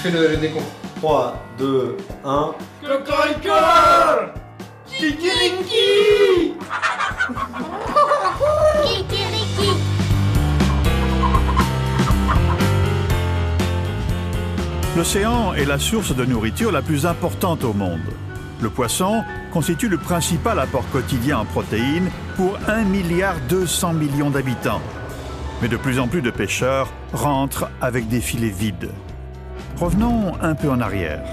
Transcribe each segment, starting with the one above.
fais le, le décompte. 3, 2, 1. Cocorico Kikiriki Kikiriki. L'océan est la source de nourriture la plus importante au monde. Le poisson constitue le principal apport quotidien en protéines pour 1 milliard 200 millions d'habitants. Mais de plus en plus de pêcheurs rentrent avec des filets vides. Revenons un peu en arrière.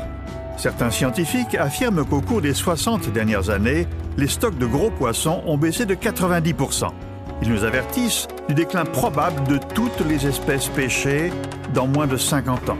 Certains scientifiques affirment qu'au cours des 60 dernières années, les stocks de gros poissons ont baissé de 90%. Ils nous avertissent du déclin probable de toutes les espèces pêchées dans moins de 50 ans.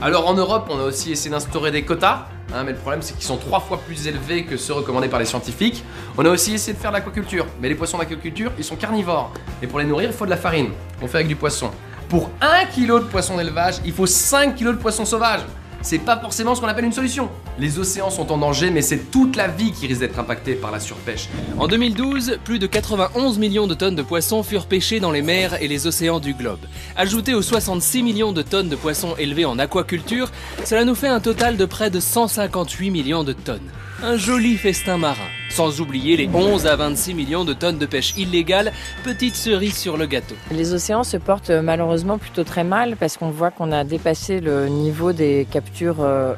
Alors en Europe, on a aussi essayé d'instaurer des quotas, hein, mais le problème c'est qu'ils sont trois fois plus élevés que ceux recommandés par les scientifiques. On a aussi essayé de faire de l'aquaculture, mais les poissons d'aquaculture, ils sont carnivores. Et pour les nourrir, il faut de la farine. On fait avec du poisson. Pour 1 kg de poisson d'élevage, il faut 5 kg de poisson sauvage. C'est pas forcément ce qu'on appelle une solution. Les océans sont en danger, mais c'est toute la vie qui risque d'être impactée par la surpêche. En 2012, plus de 91 millions de tonnes de poissons furent pêchées dans les mers et les océans du globe. Ajouté aux 66 millions de tonnes de poissons élevés en aquaculture, cela nous fait un total de près de 158 millions de tonnes. Un joli festin marin. Sans oublier les 11 à 26 millions de tonnes de pêche illégale, petite cerise sur le gâteau. Les océans se portent euh, malheureusement plutôt très mal parce qu'on voit qu'on a dépassé le niveau des captures, euh,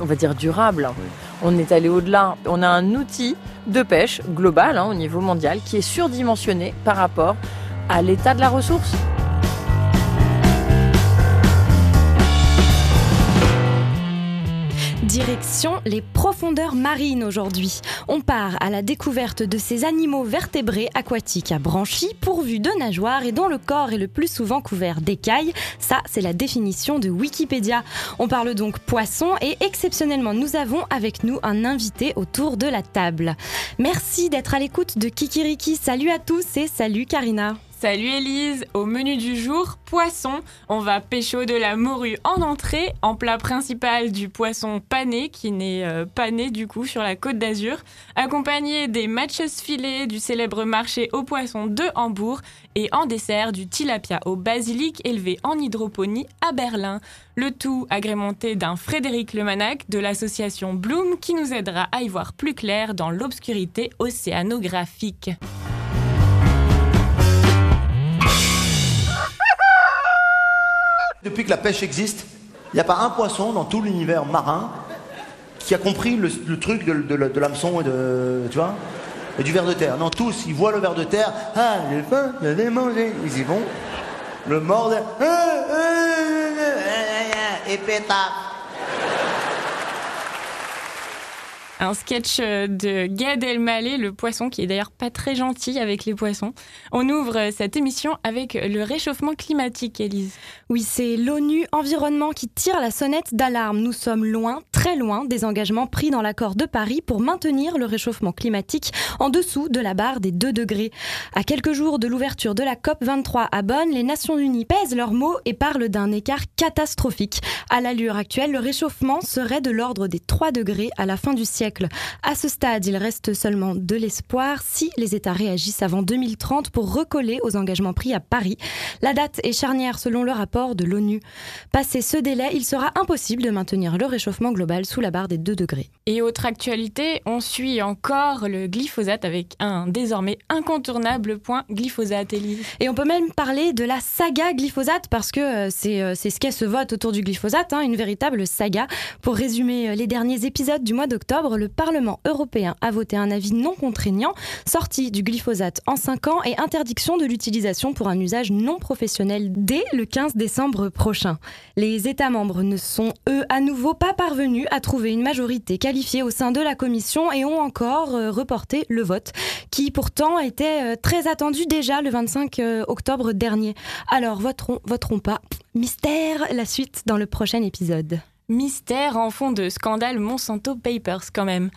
on va dire, durables. On est allé au-delà. On a un outil de pêche global hein, au niveau mondial qui est surdimensionné par rapport à l'état de la ressource. Direction les profondeurs marines aujourd'hui. On part à la découverte de ces animaux vertébrés aquatiques à branchies, pourvus de nageoires et dont le corps est le plus souvent couvert d'écailles. Ça, c'est la définition de Wikipédia. On parle donc poisson et exceptionnellement, nous avons avec nous un invité autour de la table. Merci d'être à l'écoute de Kikiriki. Salut à tous et salut Karina. Salut Elise, au menu du jour, poisson. On va pécho de la morue en entrée, en plat principal du poisson pané, qui n'est euh, pas né du coup sur la côte d'Azur, accompagné des matches filets du célèbre marché au poisson de Hambourg et en dessert du tilapia au basilic élevé en hydroponie à Berlin. Le tout agrémenté d'un Frédéric Lemanac de l'association Bloom qui nous aidera à y voir plus clair dans l'obscurité océanographique. Depuis que la pêche existe, il n'y a pas un poisson dans tout l'univers marin qui a compris le, truc de, de, de l'hameçon et de. Tu vois Et du ver de terre. Non, tous, ils voient le ver de terre. Ah, j'ai faim, je vais manger. Ils y vont. Le mordent. Ah, ah, Et pétard. Un sketch euh, de Gad Elmaleh, le poisson, qui est d'ailleurs pas très gentil avec les poissons. On ouvre cette émission avec le réchauffement climatique, Elise. Oui, c'est l'ONU Environnement qui tire la sonnette d'alarme. Nous sommes loin, très loin des engagements pris dans l'accord de Paris pour maintenir le réchauffement climatique en dessous de la barre des 2 degrés. À quelques jours de l'ouverture de la COP 23 à Bonn, les Nations Unies pèsent leurs mots et parlent d'un écart catastrophique. À l'allure actuelle, le réchauffement serait de l'ordre des 3 degrés à la fin du siècle. À ce stade, il reste seulement de l'espoir si les États réagissent avant 2030 pour recoller aux engagements pris à Paris. La date est charnière selon le rapport de l'ONU. Passé ce délai, il sera impossible de maintenir le réchauffement global sous la barre des 2 degrés. Et autre actualité, on suit encore le glyphosate avec un désormais incontournable point glyphosate, Elise. Et on peut même parler de la saga glyphosate parce que euh, c'est euh, c'est ce qu'est ce vote autour du glyphosate, hein, une véritable saga. Pour résumer euh, les derniers épisodes du mois d'octobre, le Parlement européen a voté un avis non contraignant, sortie du glyphosate en 5 ans et interdiction de l'utilisation pour un usage non professionnel dès le 15 décembre prochain. Les États membres ne sont, eux, à nouveau pas parvenus à trouver une majorité qualifiée au sein de la Commission et ont encore euh, reporté le vote, qui pourtant était euh, très attendu déjà le 25 euh, octobre dernier. Alors, voteront, voteront pas. Mystère, la suite dans le prochain épisode. Mystère en fond de scandale Monsanto Papers quand même.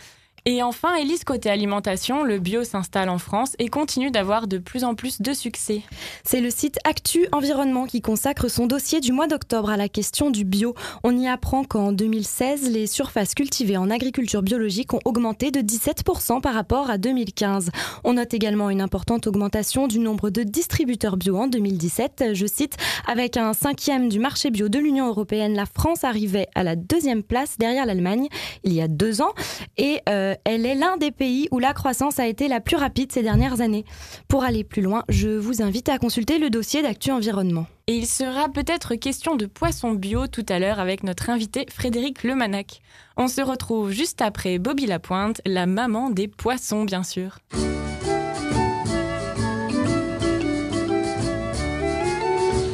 Et enfin, Elise, côté alimentation, le bio s'installe en France et continue d'avoir de plus en plus de succès. C'est le site Actu Environnement qui consacre son dossier du mois d'octobre à la question du bio. On y apprend qu'en 2016, les surfaces cultivées en agriculture biologique ont augmenté de 17% par rapport à 2015. On note également une importante augmentation du nombre de distributeurs bio en 2017. Je cite, avec un cinquième du marché bio de l'Union européenne, la France arrivait à la deuxième place derrière l'Allemagne il y a deux ans et euh, elle est l'un des pays où la croissance a été la plus rapide ces dernières années. Pour aller plus loin, je vous invite à consulter le dossier d'Actu Environnement. Et il sera peut-être question de poissons bio tout à l'heure avec notre invité Frédéric Lemanac. On se retrouve juste après Bobby Lapointe, la maman des poissons bien sûr.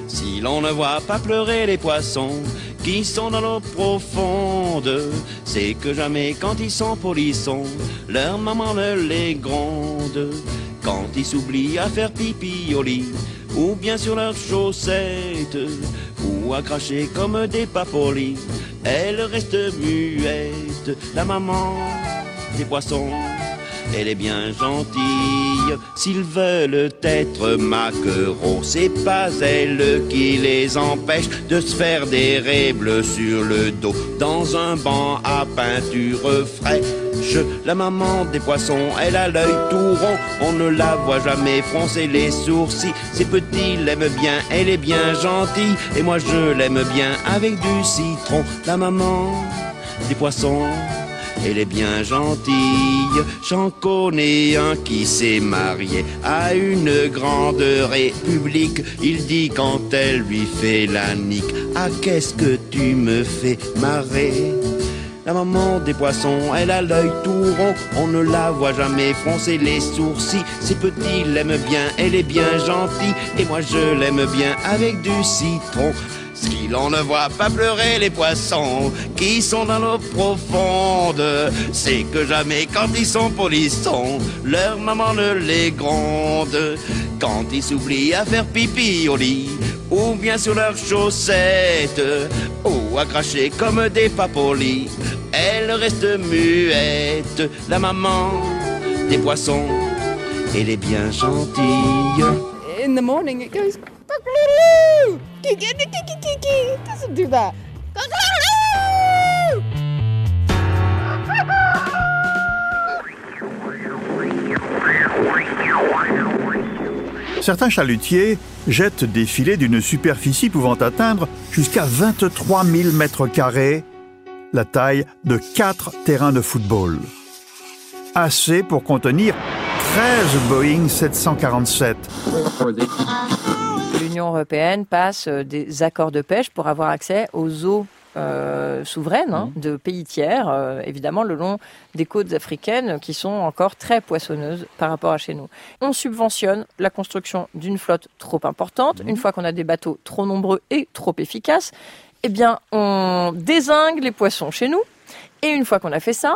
Si l'on ne voit pas pleurer les poissons qui sont dans l'eau profonde, c'est que jamais quand ils sont polissons, leur maman ne les gronde. Quand ils s'oublient à faire pipi au lit, ou bien sur leurs chaussettes, ou à cracher comme des papolis, elle reste muette, la maman des poissons. Elle est bien gentille, s'ils veulent être maquereaux, c'est pas elle qui les empêche de se faire des bleues sur le dos, dans un banc à peinture fraîche. La maman des poissons, elle a l'œil tout rond, on ne la voit jamais froncer les sourcils. Ses petits l'aiment bien, elle est bien gentille, et moi je l'aime bien avec du citron. La maman des poissons. Elle est bien gentille, j'en connais un qui s'est marié à une grande république. Il dit quand elle lui fait la nique, ah qu'est-ce que tu me fais marrer? La maman des poissons, elle a l'œil tout rond, on ne la voit jamais froncer les sourcils. Ses petits l'aiment bien, elle est bien gentille, et moi je l'aime bien avec du citron. Si l'on ne voit pas pleurer les poissons qui sont dans l'eau profonde, c'est que jamais quand ils sont polissons, leur maman ne les gronde. Quand ils s'oublient à faire pipi au lit, ou bien sur leurs chaussettes, ou à cracher comme des papolis, elle reste muette, la maman des poissons, elle est bien gentille. In the morning it Certains chalutiers jettent des filets d'une superficie pouvant atteindre jusqu'à 23 000 mètres carrés, la taille de 4 terrains de football. Assez pour contenir 13 Boeing 747. L'Union européenne passe euh, des accords de pêche pour avoir accès aux eaux euh, souveraines hein, de pays tiers, euh, évidemment le long des côtes africaines qui sont encore très poissonneuses par rapport à chez nous. On subventionne la construction d'une flotte trop importante. Une fois qu'on a des bateaux trop nombreux et trop efficaces, eh bien on désingue les poissons chez nous. Et une fois qu'on a fait ça,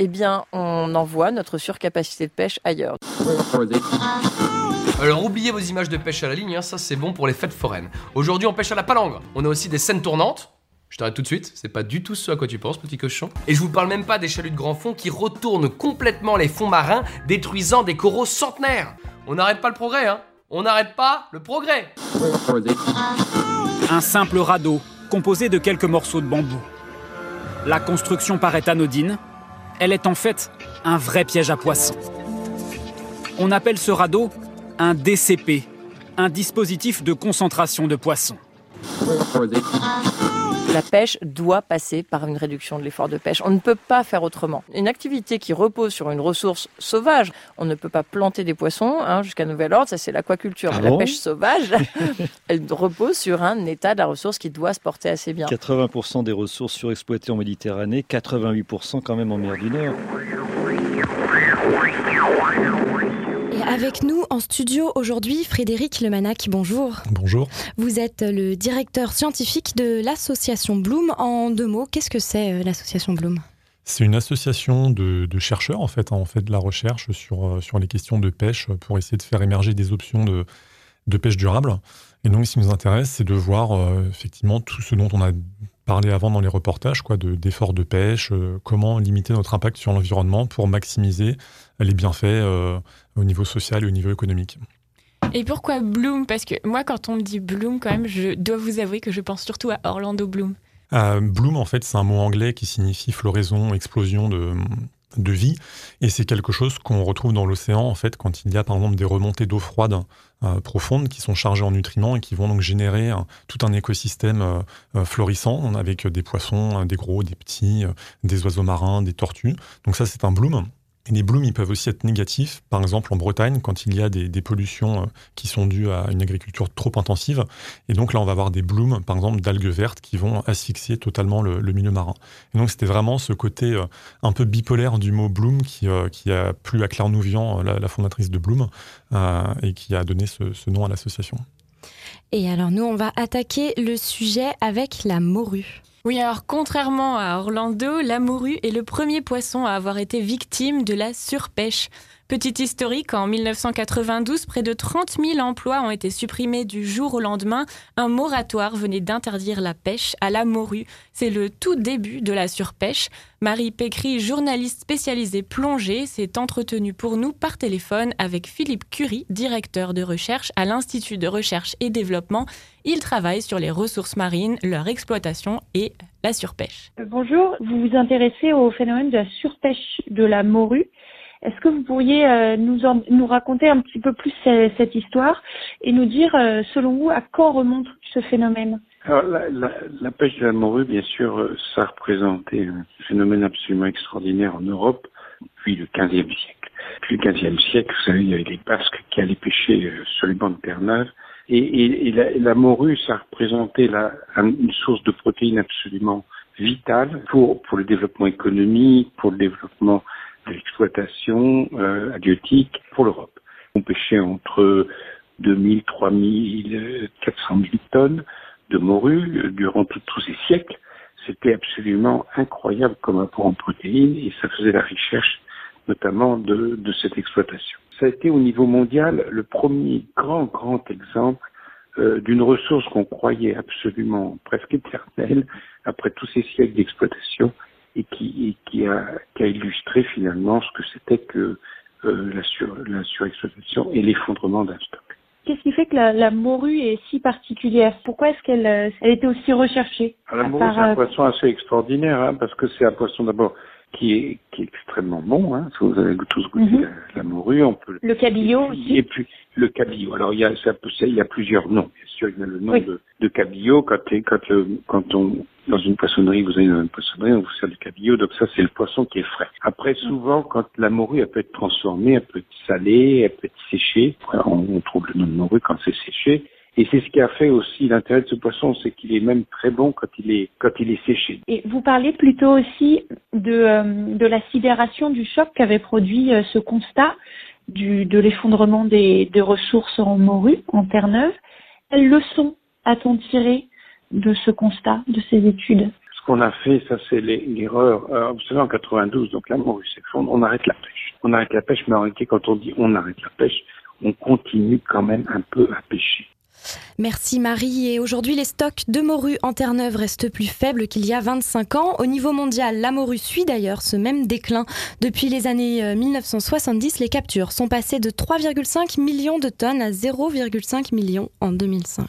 eh bien on envoie notre surcapacité de pêche ailleurs. Alors oubliez vos images de pêche à la ligne, hein, ça c'est bon pour les fêtes foraines. Aujourd'hui on pêche à la palangre. On a aussi des scènes tournantes. Je t'arrête tout de suite, c'est pas du tout ce à quoi tu penses, petit cochon. Et je vous parle même pas des chaluts de grand fond qui retournent complètement les fonds marins, détruisant des coraux centenaires. On n'arrête pas le progrès, hein On n'arrête pas le progrès Un simple radeau, composé de quelques morceaux de bambou. La construction paraît anodine, elle est en fait un vrai piège à poissons. On appelle ce radeau un DCP, un dispositif de concentration de poissons. La pêche doit passer par une réduction de l'effort de pêche. On ne peut pas faire autrement. Une activité qui repose sur une ressource sauvage, on ne peut pas planter des poissons hein, jusqu'à nouvel ordre, ça c'est l'aquaculture. Ah la bon pêche sauvage, elle repose sur un état de la ressource qui doit se porter assez bien. 80% des ressources surexploitées en Méditerranée, 88% quand même en mer du Nord. Avec nous en studio aujourd'hui, Frédéric Lemanac, bonjour. Bonjour. Vous êtes le directeur scientifique de l'association Bloom. En deux mots, qu'est-ce que c'est euh, l'association Bloom? C'est une association de, de chercheurs, en fait. hein. On fait de la recherche sur, euh, sur les questions de pêche pour essayer de faire émerger des options de, de pêche durable. Et donc, ce qui nous intéresse, c'est de voir euh, effectivement tout ce dont on a parlait avant dans les reportages, quoi, de, d'efforts de pêche, euh, comment limiter notre impact sur l'environnement pour maximiser les bienfaits euh, au niveau social et au niveau économique. Et pourquoi Bloom? Parce que moi, quand on me dit Bloom, quand même, je dois vous avouer que je pense surtout à Orlando Bloom. Euh, bloom, en fait, c'est un mot anglais qui signifie floraison, explosion de, de vie. Et c'est quelque chose qu'on retrouve dans l'océan, en fait, quand il y a, par exemple, des remontées d'eau froide euh, profondes qui sont chargées en nutriments et qui vont donc générer un- tout un écosystème euh, euh, florissant avec des poissons, euh, des gros, des petits, euh, des oiseaux marins, des tortues. Donc ça, c'est un bloom. Et les blooms, ils peuvent aussi être négatifs. Par exemple, en Bretagne, quand il y a des, pollutions euh, qui sont dues à une agriculture trop intensive. Et donc là, on va avoir des blooms, par exemple, d'algues vertes qui vont asphyxier totalement le, milieu marin. Et donc, c'était vraiment ce côté euh, un peu bipolaire du mot bloom qui, euh, a plu à Claire Nouvian, la, fondatrice de Bloom, et qui a donné ce, ce nom à l'association. Et alors nous, on va attaquer le sujet avec la morue. Oui, alors contrairement à Orlando, la morue est le premier poisson à avoir été victime de la surpêche. Petite historique, en 1992, près de 30 000 emplois ont été supprimés du jour au lendemain. Un moratoire venait d'interdire la pêche à la morue. C'est le tout début de la surpêche. Marie Pécry, journaliste spécialisée plongée, s'est entretenue pour nous par téléphone avec Philippe Curie, directeur de recherche à l'Institut de recherche et développement. Il travaille sur les ressources marines, leur exploitation et la surpêche. Bonjour, vous vous intéressez au phénomène de la surpêche de la morue. Est-ce que vous pourriez euh, nous, raconter un petit peu plus ce- cette histoire et nous dire, euh, selon vous, à quand remonte ce phénomène? Alors, la, pêche de la morue, bien sûr, euh, ça a représenté un phénomène absolument extraordinaire en Europe depuis le XVe siècle. Depuis le XVe siècle, vous savez, il y avait les Basques qui allaient pêcher euh, sur les bancs de Terre-Neuve. Et, la, morue, ça un- une source de protéines absolument vitale pour, pour le développement économique, pour le développement l'exploitation euh, halieutique pour l'Europe. On pêchait entre 2000, 3000, 400 000 tonnes de morue euh, durant tous ces siècles. C'était absolument incroyable comme apport en protéines et ça faisait la recherche notamment de, de cette exploitation. Ça a été au niveau mondial le premier grand, grand exemple euh, d'une ressource qu'on croyait absolument presque éternelle après tous ces siècles d'exploitation et qui, et qui, a, qui a illustré finalement ce que c'était que euh, la, sur, la surexploitation et l'effondrement d'un stock. Qu'est-ce qui fait que la, la morue est si particulière? Pourquoi est-ce qu'elle euh, elle était aussi recherchée? Alors, la morue, c'est un euh, poisson assez extraordinaire, hein, parce que c'est un poisson d'abord qui est, qui est extrêmement bon. Hein. Vous avez tous goûté Mhm. la, la morue, on peut. Le cabillaud et puis, aussi. Et puis le cabillaud. Alors il y a, ça peut- il y a plusieurs noms. Bien sûr, il y a le nom Oui. de, de cabillaud. Quand, quand, le- quand on dans une poissonnerie, vous dans une poissonnerie, on vous sert du cabillaud. Donc ça, c'est le poisson qui est frais. Après, souvent, quand la morue, elle peut être transformée, elle peut être salée, elle peut être séchée. On trouve le nom de morue quand c'est séché. Et c'est ce qui a fait aussi l'intérêt de ce poisson, c'est qu'il est même très bon quand il est quand il est séché. Et vous parlez plutôt aussi de, euh, de la sidération du choc qu'avait produit euh, ce constat du, de l'effondrement des, des ressources en morue, en Terre-Neuve. Quelles leçons a-t-on tiré de ce constat, de ces études? Ce qu'on a fait, ça c'est l'erreur. Euh, vous savez, en 92, donc la morue s'effondre, on arrête la pêche. On arrête la pêche, mais en réalité, quand on dit on arrête la pêche, on continue quand même un peu à pêcher. Merci Marie. Et aujourd'hui, les stocks de morue en Terre-Neuve restent plus faibles qu'il y a 25 ans. Au niveau mondial, la morue suit d'ailleurs ce même déclin. Depuis les années euh, 1970, les captures sont passées de 3,5 millions de tonnes à 0,5 millions en 2005.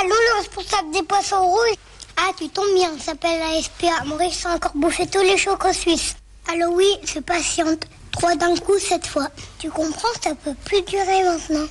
Allô, le responsable des poissons rouges Ah, tu tombes bien, ça s'appelle la SPA. Maurice a encore bouffé tous les chocos suisses. Allô, oui, je patiente. Trois d'un coup cette fois. Tu comprends, ça peut plus durer maintenant.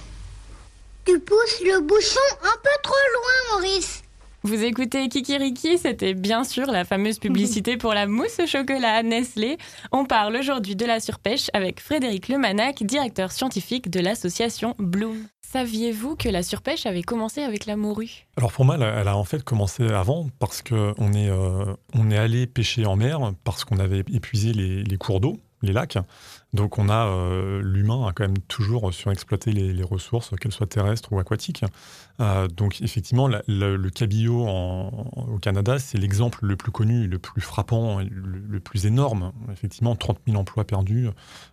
Tu pousses le bouchon un peu trop loin, Maurice. Vous écoutez Kikiriki, c'était bien sûr la fameuse publicité pour la mousse au chocolat Nestlé. On parle aujourd'hui de la surpêche avec Frédéric Lemanac, directeur scientifique de l'association Bloom. Saviez-vous que la surpêche avait commencé avec la morue? Alors pour moi, elle a, en fait commencé avant parce qu'on est, euh, on est allé pêcher en mer parce qu'on avait épuisé les, les cours d'eau, les lacs. Donc on a euh, l'humain a quand même toujours surexploité les, les ressources, qu'elles soient terrestres ou aquatiques. Euh, donc effectivement, le cabillaud au Canada, c'est l'exemple le plus connu, le plus frappant, le, plus énorme. Effectivement, 30 000 emplois perdus.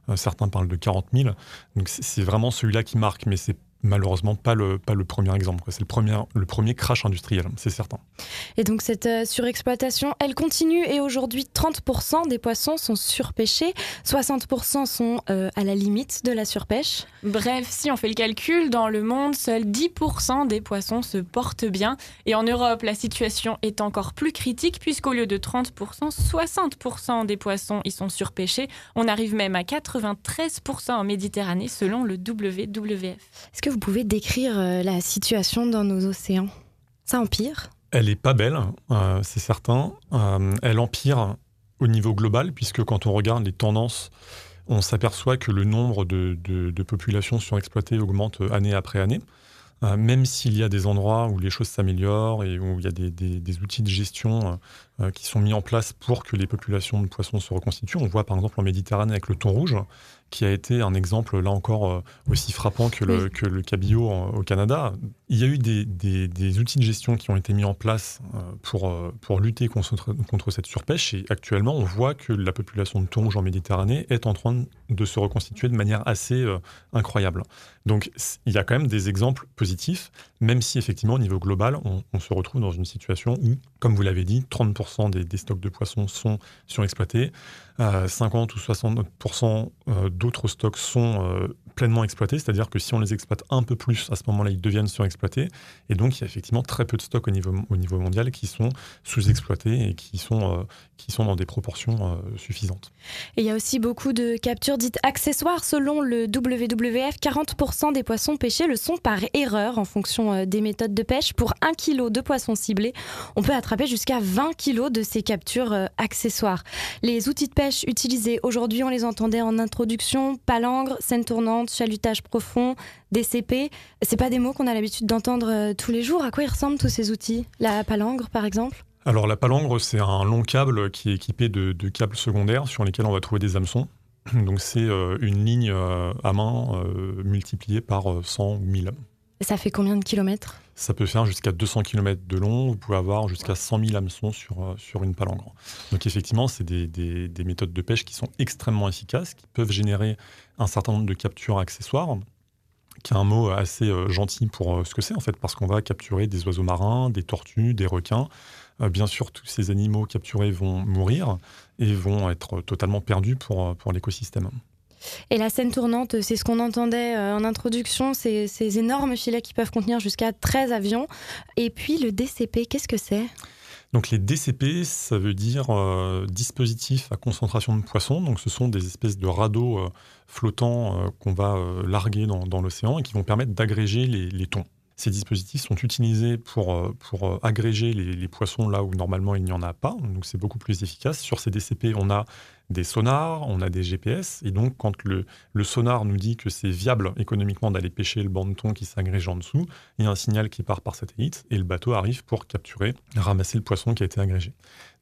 euh, certains parlent de 40 000. Donc c'est vraiment celui-là qui marque, mais c'est malheureusement pas le, pas le premier exemple. C'est le premier, le premier crash industriel, c'est certain. Et donc cette euh, surexploitation, elle continue et aujourd'hui 30% des poissons sont surpêchés, 60% sont euh, à la limite de la surpêche. Bref, si on fait le calcul, dans le monde, seuls 10% des poissons se portent bien. Et en Europe, la situation est encore plus critique puisqu'au lieu de 30%, 60% des poissons y sont surpêchés. On arrive même à 93% en Méditerranée selon le WWF. Est-ce que vous pouvez décrire euh, la situation dans nos océans? Ça empire? Elle est pas belle, euh, c'est certain. Euh, elle empire au niveau global, puisque quand on regarde les tendances, on s'aperçoit que le nombre de, de, de populations surexploitées augmente année après année. Même s'il y a des endroits où les choses s'améliorent et où il y a des, outils de gestion qui sont mis en place pour que les populations de poissons se reconstituent. On voit par exemple en Méditerranée avec le thon rouge, qui a été un exemple là encore euh, aussi frappant que le, Oui. que le cabillaud en- au Canada. Il y a eu des, des- des outils de gestion qui ont été mis en place euh, pour, euh, pour lutter contre, contre cette surpêche et actuellement on voit que la population de thon rouge en Méditerranée est en train de se reconstituer de manière assez euh, incroyable. Donc il y a quand même des exemples positifs, même si effectivement au niveau global on, se retrouve dans une situation où, comme vous l'avez dit, 30% des, stocks de poissons sont surexploités, euh, 50 ou 60% euh, d'autres stocks sont euh, pleinement exploités, c'est-à-dire que si on les exploite un peu plus, à ce moment-là, ils deviennent surexploités. Et donc, il y a effectivement très peu de stocks au niveau, au niveau mondial qui sont sous-exploités et qui sont, euh, dans des proportions euh, suffisantes. Et il y a aussi beaucoup de captures dites accessoires. Selon le WWF, 40% des poissons pêchés le sont par erreur en fonction euh, des méthodes de pêche. Pour 1 kg de poissons ciblés, on peut attraper jusqu'à 20 kg de ces captures accessoires. Les outils de pêche utilisés aujourd'hui, on les entendait en introduction, palangre, scène tournante, chalutage profond, DCP. C'est pas des mots qu'on a l'habitude d'entendre euh, tous les jours. À quoi ils ressemblent tous ces outils? La palangre, par exemple? Alors, la palangre, c'est un long câble qui est équipé de, de câbles secondaires sur lesquels on va trouver des hameçons. Donc, c'est euh, une ligne euh, à main multipliée par euh, 100 ou 1000. Ça fait combien de kilomètres? Ça peut faire jusqu'à 200 km de long. Vous pouvez avoir jusqu'à 100 000 hameçons sur, euh, sur une palangre. Donc effectivement, c'est des, des- des méthodes de pêche qui sont extrêmement efficaces, qui peuvent générer un certain nombre de captures accessoires, qui est un mot assez euh, gentil pour euh, ce que c'est en fait, parce qu'on va capturer des oiseaux marins, des tortues, des requins. Bien sûr, tous ces animaux capturés vont mourir et vont être totalement perdus pour, pour l'écosystème. Et la scène tournante, c'est ce qu'on entendait euh, en introduction, ces, ces énormes filets qui peuvent contenir jusqu'à 13 avions. Et puis le DCP, qu'est-ce que c'est? Donc les DCP, ça veut dire euh, dispositifs à concentration de poissons. Donc ce sont des espèces de radeaux euh, flottants euh, qu'on va larguer dans, dans l'océan et qui vont permettre d'agréger les, les thons. Ces dispositifs sont utilisés pour, euh, pour euh, agréger les, poissons là où normalement il n'y en a pas. Donc c'est beaucoup plus efficace. Sur ces DCP, on a des sonars, on a des GPS. Et donc quand le, le sonar nous dit que c'est viable économiquement d'aller pêcher le banc de thon qui s'agrège en dessous, il y a un signal qui part par satellite et le bateau arrive pour capturer, ramasser le poisson qui a été agrégé.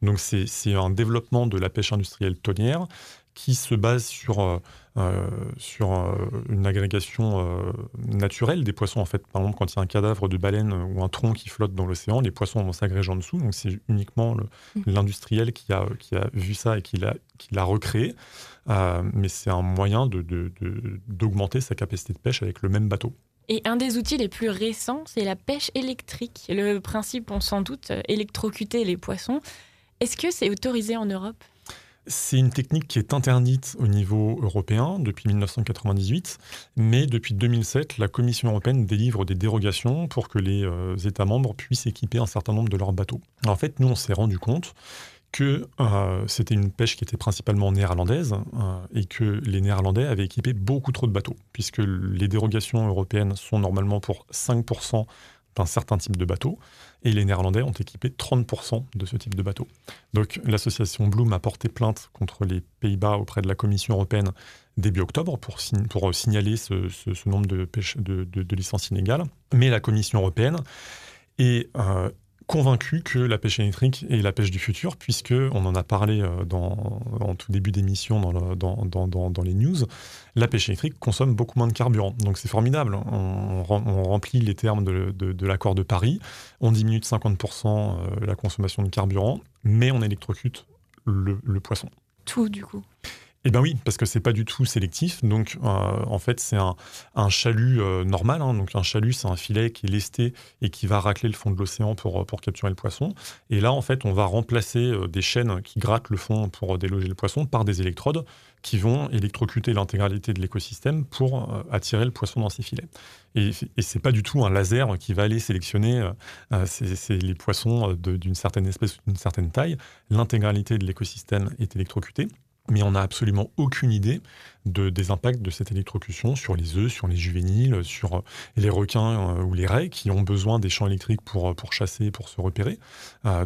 Donc c'est un développement de la pêche industrielle tonnière qui se base sur, euh, euh, sur euh, une agrégation euh, naturelle des poissons. En fait, par exemple, quand il y a un cadavre de baleine ou un tronc qui flotte dans l'océan, les poissons vont s'agréger en dessous. Donc c'est uniquement le- l'industriel qui a, qui a vu ça et qui l'a recréé. Mais c'est un moyen de- de- de- d'augmenter sa capacité de pêche avec le même bateau. Et un des outils les plus récents, c'est la pêche électrique. Le principe, on sans doute, électrocuter les poissons. Est-ce que c'est autorisé en Europe? C'est une technique qui est interdite au niveau européen depuis 1998, mais depuis 2007, la Commission européenne délivre des dérogations pour que les euh, États membres puissent équiper un certain nombre de leurs bateaux. En fait, nous, on s'est rendu compte que euh, c'était une pêche qui était principalement néerlandaise euh, et que les Néerlandais avaient équipé beaucoup trop de bateaux, puisque les dérogations européennes sont normalement pour 5% certain type de bateau, et les Néerlandais ont équipé 30% de ce type de bateau. Donc l'association Bloom a porté plainte contre les Pays-Bas auprès de la Commission européenne début octobre pour, pour signaler ce, nombre de, pêche, de, licences illégales. Mais la Commission européenne est euh, convaincue que la pêche électrique est la pêche du futur, puisque on en a parlé euh, dans, en tout début d'émission dans, dans, dans- dans- les news, la pêche électrique consomme beaucoup moins de carburant. Donc c'est formidable. On, rem- on remplit les termes de, de- l'accord de Paris, on diminue de 50% euh, la consommation de carburant, mais on électrocute le, le poisson. Tout, du coup. Eh bien oui, parce que c'est pas du tout sélectif. Donc, euh, en fait, c'est un, un chalut euh, normal. hein. Donc, un chalut, c'est un filet qui est lesté et qui va racler le fond de l'océan pour, euh, pour capturer le poisson. Et là, en fait, on va remplacer des chaînes qui grattent le fond pour déloger le poisson par des électrodes qui vont électrocuter l'intégralité de l'écosystème pour attirer le poisson dans ces filets. Et, et c'est pas du tout un laser qui va aller sélectionner les poissons d'une certaine espèce ou d'une certaine taille. L'intégralité de l'écosystème est électrocutée, mais on n'a absolument aucune idée de, des impacts de cette électrocution sur les œufs, sur les juvéniles, sur euh, les requins euh, ou les raies qui ont besoin des champs électriques pour, euh, pour chasser, pour se repérer.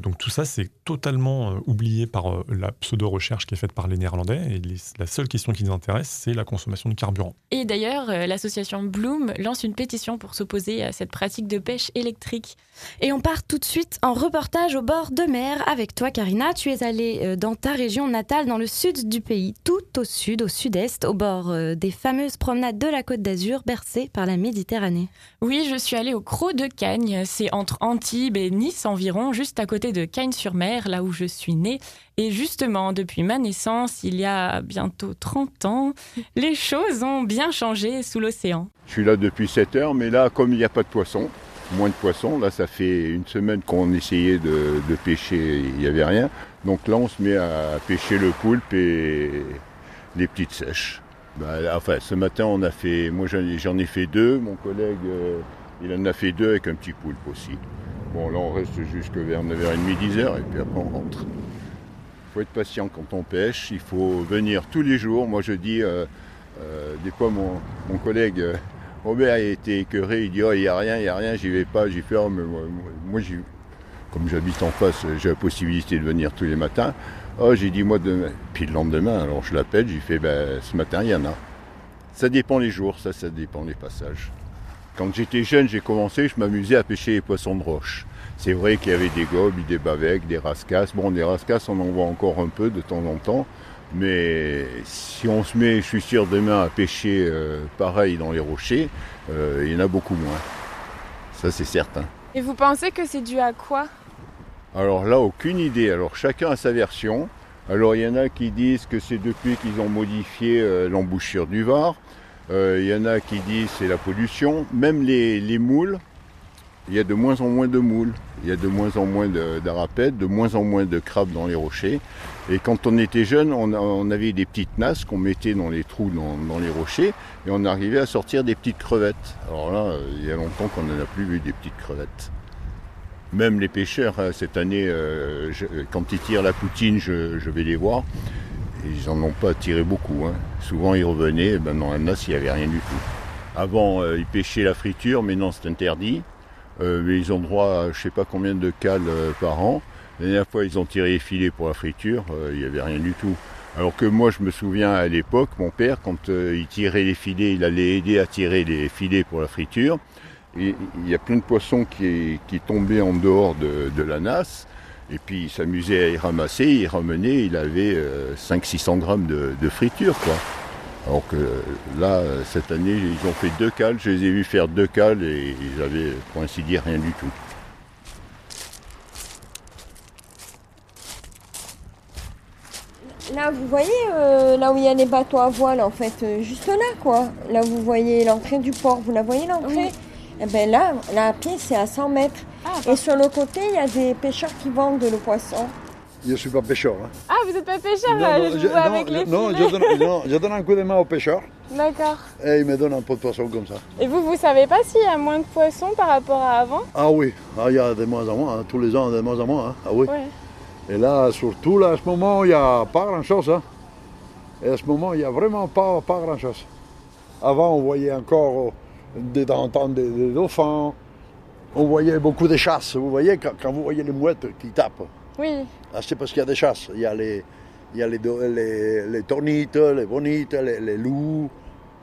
Donc tout ça, c'est totalement oublié par la pseudo-recherche qui est faite par les Néerlandais. Et la seule question qui les intéresse, c'est la consommation de carburant. Et d'ailleurs, l'association Bloom lance une pétition pour s'opposer à cette pratique de pêche électrique. Et on part tout de suite en reportage au bord de mer avec toi, Karina. Tu es allée dans ta région natale, dans le sud du pays, tout au sud, au sud-est, au bord euh, des fameuses promenades de la Côte d'Azur, bercées par la Méditerranée. Oui, je suis allée au Croc de Cagnes. C'est entre Antibes et Nice environ, juste à côté de Cagnes-sur-Mer, là où je suis née. Et justement, depuis ma naissance, il y a bientôt 30 ans, les choses ont bien changé sous l'océan. Je suis là depuis 7 heures, mais là, comme il n'y a pas de poisson, moins de poissons, là, ça fait une semaine qu'on essayait de, de pêcher, il n'y avait rien. Donc là, on se met à pêcher le poulpe et les petites sèches. Bah, enfin, ce matin, on a fait, moi j'en ai, fait deux, mon collègue, euh, il en a fait deux avec un petit poulpe aussi. Bon, là, on reste jusque vers 9h30, 10h, et puis après, on rentre. Il faut être patient quand on pêche, il faut venir tous les jours. Moi, je dis, euh, euh, des fois, mon, collègue Robert il était écœuré, il dit, oh, il n'y a rien, il n'y a rien, j'y vais pas. Oh, mais moi, moi, moi, j'y- comme j'habite en face, j'ai la possibilité de venir tous les matins. Oh, j'ai dit, moi, demain. Puis le lendemain, alors je l'appelle, j'ai fait, ben, ce matin, il y en a. Ça dépend les jours, ça, ça dépend les passages. Quand j'étais jeune, j'ai commencé, je m'amusais à pêcher les poissons de roche. C'est vrai qu'il y avait des gobes, des bavèques, des rascasses. Bon, des rascasses, on en voit encore un peu de temps en temps. Mais si on se met, je suis sûr, demain à pêcher euh, pareil dans les rochers, euh, il y en a beaucoup moins. Ça, c'est certain. Et vous pensez que c'est dû à quoi? Alors là, aucune idée. Alors chacun a sa version. Alors il y en a qui disent que c'est depuis qu'ils ont modifié euh, l'embouchure du Var. Euh, il y en a qui disent c'est la pollution. Même les, les moules, il y a de moins en moins de moules. Il y a de moins en moins d'arapèdes, de moins en moins de crabes dans les rochers. Et quand on était jeune, on, avait des petites nasses qu'on mettait dans les trous dans, dans les rochers et on arrivait à sortir des petites crevettes. Alors là, euh, il y a longtemps qu'on n'en a plus vu des petites crevettes. Même les pêcheurs, hein, cette année, euh, quand ils tirent la poutine, je, vais les voir. Ils n'en ont pas tiré beaucoup. hein. Souvent, ils revenaient, ben, dans la nasse, il n'y avait rien du tout. Avant, euh, ils pêchaient la friture, mais non, c'est interdit. Euh, mais ils ont droit à je sais pas combien de cales euh, par an. La dernière fois, ils ont tiré les filets pour la friture, euh, il n'y avait rien du tout. Alors que moi, je me souviens à l'époque, mon père, quand euh, il tirait les filets, il allait aider à tirer les filets pour la friture. Et il y a plein de poissons qui, qui tombaient en dehors de, de la nasse. Et puis il s'amusait à y ramasser, il ramenait, il avait 500-600 grammes de, de friture. Quoi. Alors que là, euh, cette année, ils ont fait deux cales, je les ai vus faire deux cales et ils avaient, pour ainsi dire, rien du tout. Là, vous voyez, euh, là où il y a les bateaux à voile, en fait, euh, juste là, quoi. Là, vous voyez l'entrée du port, vous la voyez l'entrée? Eh bien là, à pied, c'est à 100 mètres. Et sur le côté, il y a des pêcheurs qui vendent le poisson. Je ne suis pas pêcheur. hein. Ah, vous n'êtes pas pêcheur là, je, vous vois avec les non, filets. je donne, non, je donne un coup de main au pêcheur D'accord. et il me donne un pot de poisson comme ça. Et vous, vous savez pas s'il y a moins de poissons par rapport à avant? Ah oui, ah, il y a de moins en moins, hein. tous les ans de moins en moins. hein. Ah oui. Ouais. Et là, surtout, là, à ce moment, il n'y a pas grand-chose. hein. Et à ce moment, il n'y a vraiment pas, pas grand-chose. Avant, on voyait encore de temps en temps des, des dauphins. On voyait beaucoup de chasses. Vous voyez, quand, quand vous voyez les mouettes qui tapent, Oui. ah, c'est parce qu'il y a des chasses. Il y a les, il y a les, les, les tornites, les bonites, les, les loups,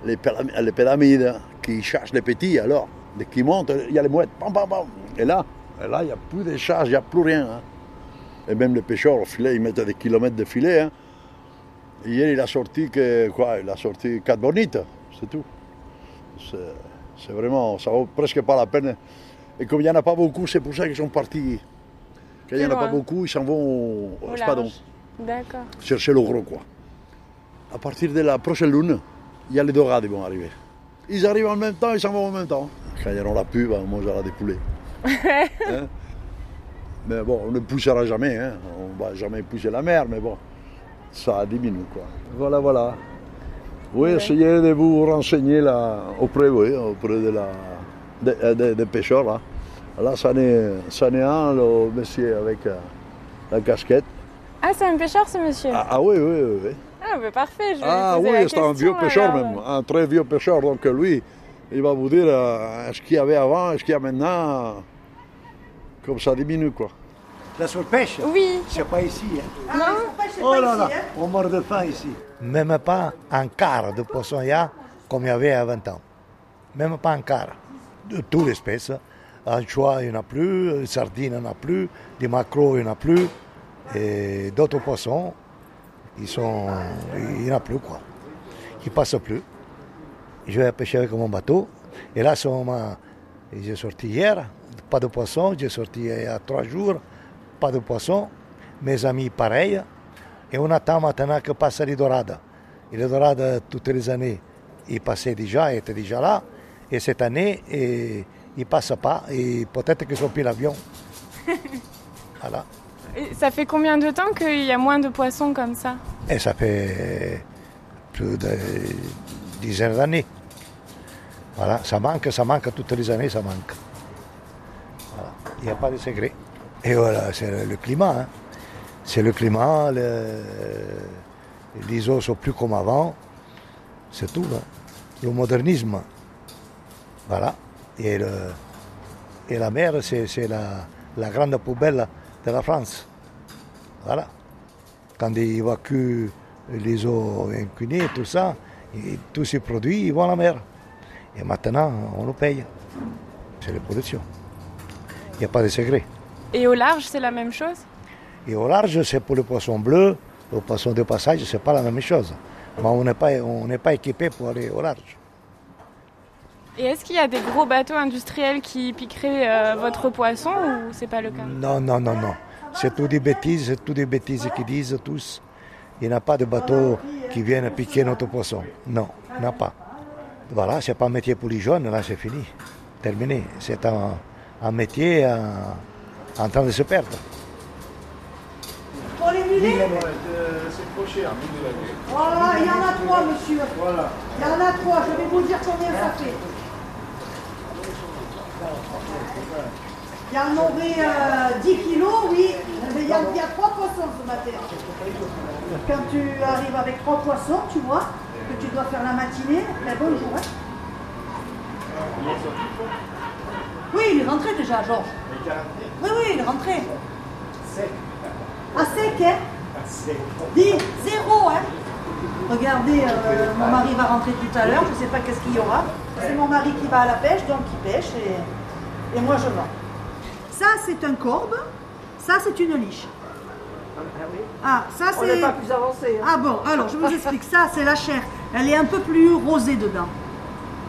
les, les pyramides qui chassent les petits. Alors, dès qu'ils montent, il y a les mouettes. Pam, pam, pam. Et là, et là, il n'y a plus de chasses, il n'y a plus rien. hein. Et même les pêcheurs au filet, ils mettent des kilomètres de filet. hein. Hier, il a sorti que, quoi, il a sorti quatre bonites, c'est tout. C'est vraiment, ça vaut presque pas la peine. Et comme il n'y en a pas beaucoup, c'est pour ça qu'ils sont partis. Quand il n'y en a pas beaucoup, ils s'en vont au Au Spadon. D'accord. chercher le gros, quoi. à partir de la prochaine lune, il y a les dorades qui vont arriver. Ils arrivent en même temps, ils s'en vont en même temps. Quand ils auront la pub, on mangera des poulets. Hein mais bon, on ne poussera jamais, hein. on ne va jamais pousser la mer, mais bon, ça diminue quoi. Voilà, voilà. Oui, essayez de vous renseigner là, auprès, oui, auprès de la, des de, de- des pêcheurs. Là, là c'en est, c'en est un, le monsieur avec euh, la casquette. Ah, c'est un pêcheur ce monsieur Ah, ah oui, oui, oui. oui. Ah, bah parfait, je Ah poser oui, c'est un vieux pêcheur alors. même, un très vieux pêcheur. Donc lui, il va vous dire euh, ce qu'il y avait avant, ce qu'il y a maintenant. Comme ça diminue quoi. La surpêche Oui. C'est pas ici. Hein. Non Oh là là, on meurt de faim ici. Même pas un quart de poisson y a comme il y avait à 20 ans. Même pas un quart. De toutes les espèces. Anchois, il n'y en a plus, sardines, il n'y en a plus, des maquereaux, il n'y en a plus. Et d'autres poissons, ils sont, il n'y en a plus quoi. Ils passent plus. Je vais pêcher avec mon bateau. Et là, j'ai sorti hier, pas de poisson. J'ai sorti il y a trois jours, pas de poisson. Mes amis, pareil. Et on attend maintenant que passe les dorades. Et les dorades, toutes les années, ils passaient déjà, ils étaient déjà là. Et cette année, et, ils ne passent pas. Et peut-être qu'ils ont pris l'avion. Voilà. Et ça fait combien de temps qu'il y a moins de poissons comme ça? Et ça fait plus de dizaines d'années. Voilà, ça manque, ça manque toutes les années, ça manque. Voilà, il n'y a pas de secret. Et voilà, c'est le, le climat. hein. C'est le climat, le- les eaux sont plus comme avant. C'est tout. hein. Le modernisme. Voilà. Et, la mer, c'est la, grande poubelle de la France. Voilà. Quand ils évacuent les eaux incunées, tout ça, tous ces produits, ils vont à la mer. Et maintenant, on le paye. C'est la production. Il n'y a pas de secret. Et au large, c'est la même chose? Et au large, c'est pour le poisson bleu, le poisson de passage, c'est pas la même chose. Mais on n'est pas, on pas équipé pour aller au large. Et est-ce qu'il y a des gros bateaux industriels qui piqueraient euh, votre poisson ou c'est pas le cas? Non, non, non, non. C'est tout des bêtises, c'est tout des bêtises qu'ils disent tous. Il n'y a pas de bateau qui viennent piquer notre poisson. Non, il n'y en a pas. Voilà, c'est pas un métier pour les jeunes, là c'est fini. Terminé. C'est un, un métier en, en train de se perdre. Mulets C'est trop cher, Voilà, il y en a trois, monsieur. Voilà. Il y en a trois, je vais vous dire combien ça fait. Il y en aurait euh, 10 kilos, oui. Mais il y, a, il y a trois poissons ce matin. Quand tu arrives avec trois poissons, tu vois, que tu dois faire la matinée, ben bonjour. Hein. Oui, il est rentré déjà, Georges. Oui, oui, il est rentré. À sec, hein Dis, zéro, hein Regardez, euh, mon mari va rentrer tout à l'heure, je ne sais pas qu'est-ce qu'il y aura. C'est mon mari qui va à la pêche, donc il pêche et, et moi je vends. Ça, c'est un corbe, ça, c'est une liche. Ah, ça, On c'est... n'est pas plus avancé, hein. Ah bon, alors, je vous explique. Ça, c'est la chair. Elle est un peu plus rosée dedans.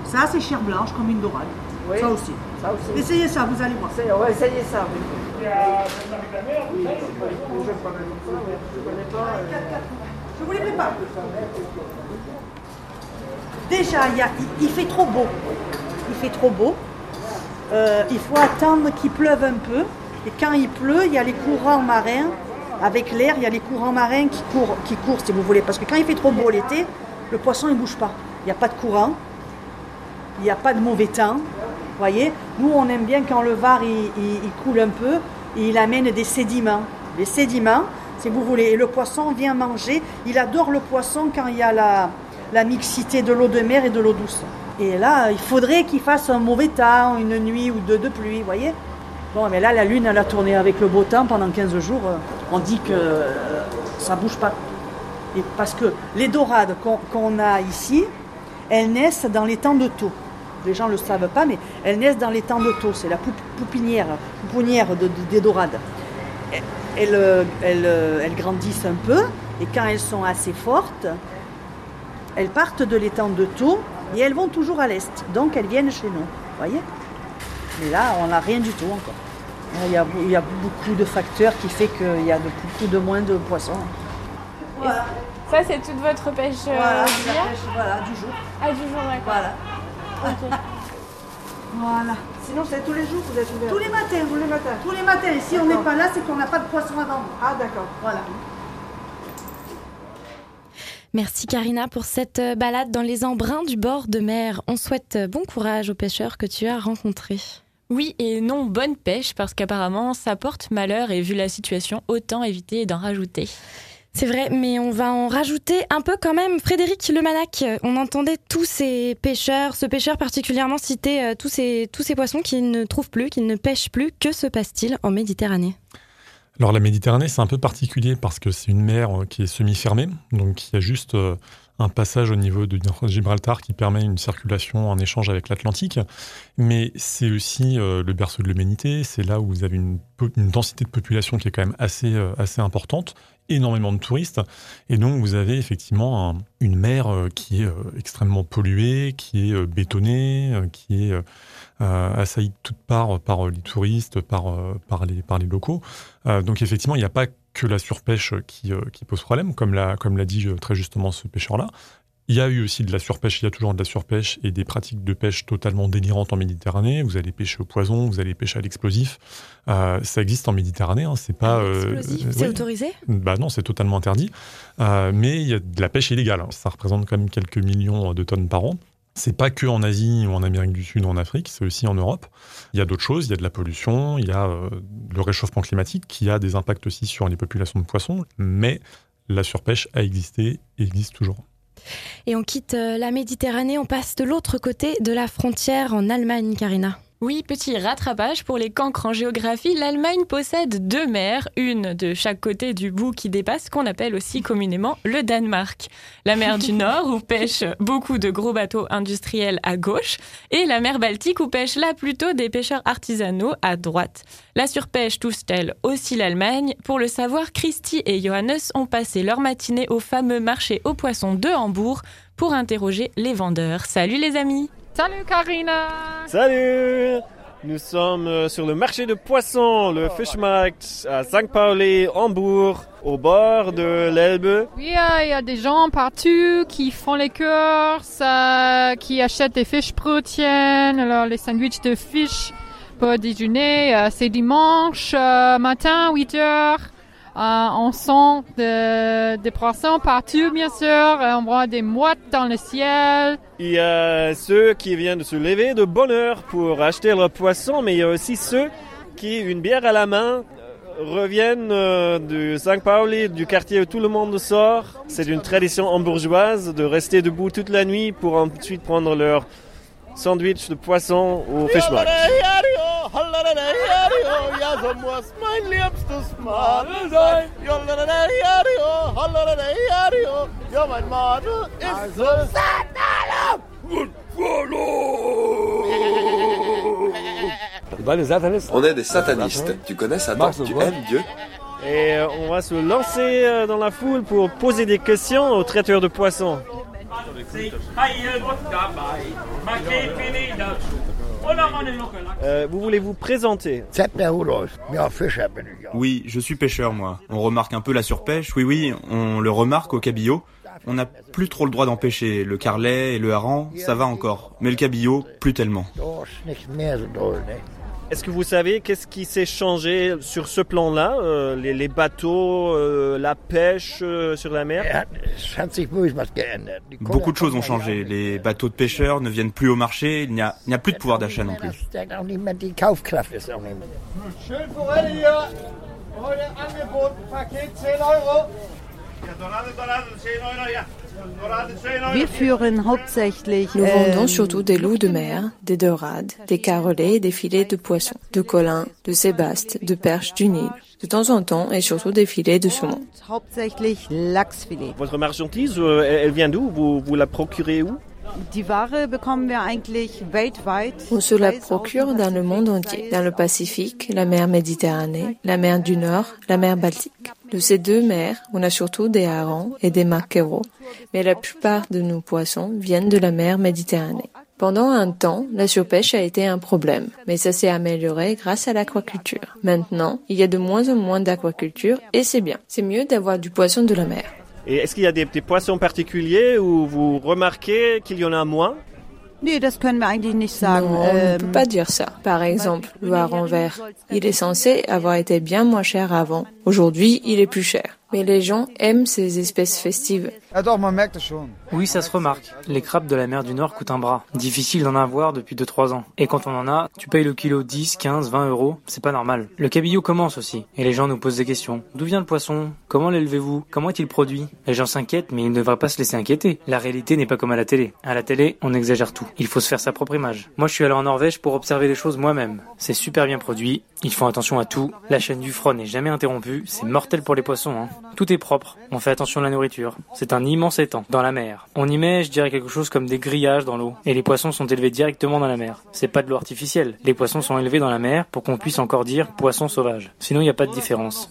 Ça, c'est chair blanche, comme une dorade. Oui, Ça aussi. ça aussi. Essayez ça, vous allez voir. On va essayer ça. Je vous les prépare. Déjà, il, y a- il- il fait trop beau. Il fait trop beau. Euh, il faut attendre qu'il pleuve un peu. Et quand il pleut, il y a les courants marins. Avec l'air, il y a les courants marins qui courent, qui courent, si vous voulez. Parce que quand il fait trop beau l'été, le poisson ne bouge pas. Il n'y a pas de courant. Il n'y a pas de mauvais temps. Voyez Nous, on aime bien quand le Var il, coule un peu il amène des sédiments. Les sédiments, si vous voulez, et le poisson vient manger. Il adore le poisson quand il y a la, mixité de l'eau de mer et de l'eau douce. Et là, il faudrait qu'il fasse un mauvais temps, une nuit ou deux de pluie, vous voyez Bon, mais là, la Lune, elle a tourné avec le beau temps pendant 15 jours. euh, On dit que euh, ça bouge pas. Et parce que les dorades qu'on qu'on a ici, elles naissent dans les temps de taux. Les gens ne le savent pas, mais elles naissent dans les temps de taux. C'est la poup- poupinière, pouponnière de- de- des dorades. Elles, elles, elles grandissent un peu, et quand elles sont assez fortes, elles partent de l'étang de taux et elles vont toujours à l'est. Donc elles viennent chez nous. voyez? Mais là, on n'a rien du tout encore. Il y, a, il y a beaucoup de facteurs qui fait qu'il y a de, beaucoup de moins de poissons. Voilà. Ça, c'est toute votre pêche euh, Voilà, la pêche, voilà, du jour. Ah, du jour, d'accord. Voilà. Voilà. Sinon, c'est tous les jours que vous êtes ouvert Tous les matins. Tous les matins. Tous les matins. Et si on n'est pas là, c'est qu'on n'a pas de poisson à vendre. Ah, d'accord. Voilà. Merci Karina pour cette euh, balade dans les embruns du bord de mer. On souhaite euh, bon courage aux pêcheurs que tu as rencontrés. Oui et non, bonne pêche, parce qu'apparemment, ça porte malheur et vu la situation, autant éviter d'en rajouter. C'est vrai, mais on va en rajouter un peu quand même. Frédéric Lemanac, on entendait tous ces pêcheurs, ce pêcheur particulièrement citer euh, tous, ces, poissons qui ne trouvent plus, qui ne pêchent plus. Que se passe-t-il en Méditerranée? Alors la Méditerranée, c'est un peu particulier parce que c'est une mer euh, qui est semi-fermée, donc il y a juste euh, un passage au niveau de Gibraltar qui permet une circulation en échange avec l'Atlantique, mais c'est aussi euh, le berceau de l'humanité, c'est là où vous avez une, densité de population qui est quand même assez, euh, assez importante, énormément de touristes, et donc vous avez effectivement un- une mer euh, qui est euh, extrêmement polluée, qui est euh, bétonnée, qui est assaillie de toutes parts par les touristes, par, par, les, par les locaux. Donc effectivement, il n'y a pas que la surpêche qui, qui pose problème, comme l'a comme l'a dit très justement ce pêcheur-là. Il y a eu aussi de la surpêche, il y a toujours de la surpêche et des pratiques de pêche totalement délirantes en Méditerranée. Vous allez pêcher au poison, vous allez pêcher à l'explosif. Euh, ça existe en Méditerranée, hein, c'est pas. euh, Explosif, euh, c'est autorisé? Bah non, c'est totalement interdit. Euh, mais il y a de la pêche illégale. Ça représente quand même quelques millions de tonnes par an. C'est pas que en Asie ou en Amérique du Sud ou en Afrique, c'est aussi en Europe. Il y a d'autres choses, il y a de la pollution, il y a euh, le réchauffement climatique qui a des impacts aussi sur les populations de poissons, mais la surpêche a existé et existe toujours. Et on quitte euh, la Méditerranée, on passe de l'autre côté de la frontière en Allemagne, Karina. Oui, petit rattrapage pour les cancres en géographie. L'Allemagne possède deux mers, une de chaque côté du bout qui dépasse, qu'on appelle aussi communément le Danemark. La mer du Nord, où pêchent beaucoup de gros bateaux industriels à gauche, et la mer Baltique, où pêchent là plutôt des pêcheurs artisanaux à droite. La surpêche touche-t-elle aussi l'Allemagne? Pour le savoir, Christy et Johannes ont passé leur matinée au fameux marché aux poissons de Hambourg pour interroger les vendeurs. Salut les amis Salut Karina Salut Nous sommes euh, sur le marché de poissons, le Fischmarkt, à St. Pauli, Hambourg, au bord de l'Elbe. Oui, euh, il y a des gens partout qui font les courses, euh, qui achètent des fischbrötchen, alors les sandwichs de fish pour déjeuner. Euh, c'est dimanche matin, 8 heures. Euh, on sent de- des poissons partout, bien sûr. Euh, on voit des mouettes dans le ciel. Il y a ceux qui viennent se lever de bonne heure pour acheter leur poisson, mais il y a aussi ceux qui, une bière à la main, reviennent euh, du St. Pauli, du quartier où tout le monde sort. C'est une tradition hambourgeoise de rester debout toute la nuit pour ensuite prendre leur sandwich de poisson au Satana und On est des satanistes. Tu connais Satan Tu aimes Dieu? Et euh, on va se lancer euh, dans la foule pour poser des questions aux traiteurs de poissons. Euh, vous voulez vous présenter Oui, je suis pêcheur, moi. On remarque un peu la surpêche, oui, oui, on le remarque au cabillaud. On n'a plus trop le droit d'en pêcher. Le carlet et le hareng, ça va encore. Mais le cabillaud, plus tellement. Est-ce que vous savez qu'est-ce qui s'est changé sur ce plan-là euh, les, les bateaux, euh, la pêche euh, sur la mer? Beaucoup de choses ont changé. Les bateaux de pêcheurs ne viennent plus au marché. Il n'y a, il n'y a plus de pouvoir d'achat non plus. Schön Forelle hier. Heute Angebot, Paket 10 Euro. Ja, Dorade, Dorade, 10 Euro, ja. Dorade, 10 Euro. Wir führen hauptsächlich Nous vendons ähm, surtout des loups de mer, des dorades, des carolets et des filets de poissons, de collins, de sébastes, de perches du Nil, de temps en temps et surtout des filets de saumon. hauptsächlich Lachsfilet. Votre marchandise, euh, elle, elle vient d'où? Vous, vous la procurez où? On se la procure dans le monde entier, dans le Pacifique, la mer Méditerranée, la mer du Nord, la mer Baltique. De ces deux mers, on a surtout des harengs et des maquereaux, mais la plupart de nos poissons viennent de la mer Méditerranée. Pendant un temps, la surpêche a été un problème, mais ça s'est amélioré grâce à l'aquaculture. Maintenant, il y a de moins en moins d'aquaculture et c'est bien. C'est mieux d'avoir du poisson de la mer. Et est-ce qu'il y a des, des poissons particuliers où vous remarquez qu'il y en a moins? Nee, das können wir eigentlich nicht sagen. Non, on ne Ähm, peut pas dire ça. Par exemple, le hareng vert. Il est censé avoir été bien moins cher avant. Aujourd'hui, il est plus cher. Mais les gens aiment ces espèces festives. Oui, ça se remarque. Les crabes de la mer du Nord coûtent un bras. Difficile d'en avoir depuis 2-3 ans. Et quand on en a, tu payes le kilo 10, 15, 20 euros. C'est pas normal. Le cabillaud commence aussi. Et les gens nous posent des questions. D'où vient le poisson? Comment l'élevez-vous? Comment est-il produit? Les gens s'inquiètent, mais ils ne devraient pas se laisser inquiéter. La réalité n'est pas comme à la télé. À la télé, on exagère tout. Il faut se faire sa propre image. Moi, je suis allé en Norvège pour observer les choses moi-même. C'est super bien produit. Ils font attention à tout. La chaîne du froid n'est jamais interrompue. C'est mortel pour les poissons. Hein. Tout est propre. On fait attention à la nourriture. C'est un immense étang dans la mer. On y met, je dirais quelque chose comme des grillages dans l'eau. Et les poissons sont élevés directement dans la mer. C'est pas de l'eau artificielle. Les poissons sont élevés dans la mer pour qu'on puisse encore dire poisson sauvage. Sinon, il n'y a pas de différence.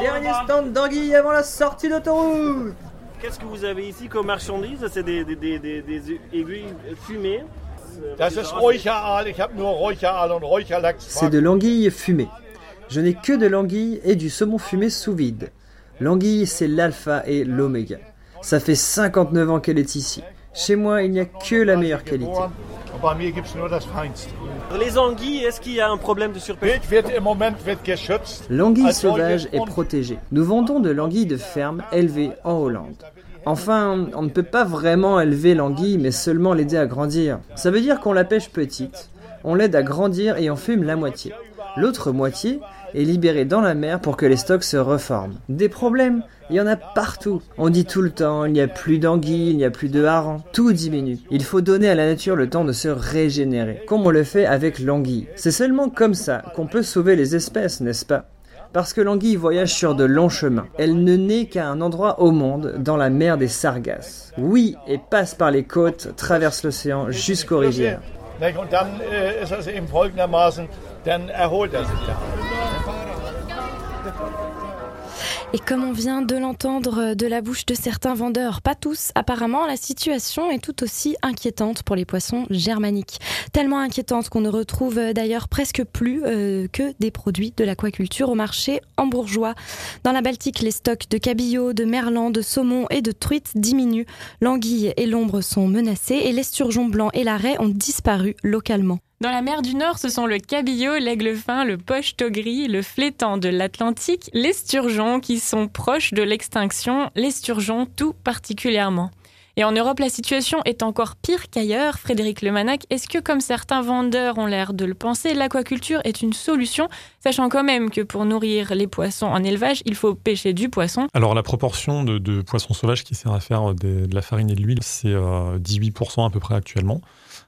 Dernier stand d'anguille avant la sortie d'autoroute Qu'est-ce que vous avez ici comme marchandises? C'est des, des, des, des, des aiguilles fumées. C'est de l'anguille fumée. Je n'ai que de l'anguille et du saumon fumé sous vide. L'anguille, c'est l'alpha et l'oméga. Ça fait 59 ans qu'elle est ici. Chez moi, il n'y a que la meilleure qualité. Les anguilles, est-ce qu'il y a un problème de surpêche. L'anguille sauvage est protégée. Nous vendons de l'anguille de ferme élevée en Hollande. Enfin, on ne peut pas vraiment élever l'anguille, mais seulement l'aider à grandir. Ça veut dire qu'on la pêche petite, on l'aide à grandir et on fume la moitié. L'autre moitié est libérée dans la mer pour que les stocks se reforment. Des problèmes Il y en a partout. On dit tout le temps, il n'y a plus d'anguilles, il n'y a plus de harengs. Tout diminue. Il faut donner à la nature le temps de se régénérer, comme on le fait avec l'anguille. C'est seulement comme ça qu'on peut sauver les espèces, n'est-ce pas? Parce que l'anguille voyage sur de longs chemins. Elle ne naît qu'à un endroit au monde, dans la mer des Sargasses. Oui, et passe par les côtes, traverse l'océan jusqu'aux rivières. Et comme on vient de l'entendre de la bouche de certains vendeurs, pas tous, apparemment la situation est tout aussi inquiétante pour les poissons germaniques. Tellement inquiétante qu'on ne retrouve euh, d'ailleurs presque plus euh, que des produits de l'aquaculture au marché hambourgeois. Dans la Baltique, les stocks de cabillaud, de merlan, de saumon et de truites diminuent. L'anguille et l'ombre sont menacés et l'esturgeon blanc et la raie ont disparu localement. Dans la mer du Nord, ce sont le cabillaud, l'aigle fin, le pochetot gris, le flétan de l'Atlantique, l'esturgeon qui sont proches de l'extinction, l'esturgeon tout particulièrement. Et en Europe, la situation est encore pire qu'ailleurs. Frédéric Lemanac, est-ce que, comme certains vendeurs ont l'air de le penser, l'aquaculture est une solution, sachant quand même que pour nourrir les poissons en élevage, il faut pêcher du poisson? Alors la proportion de, poissons sauvages qui sert à faire de la farine et de l'huile, c'est euh, 18% à peu près actuellement.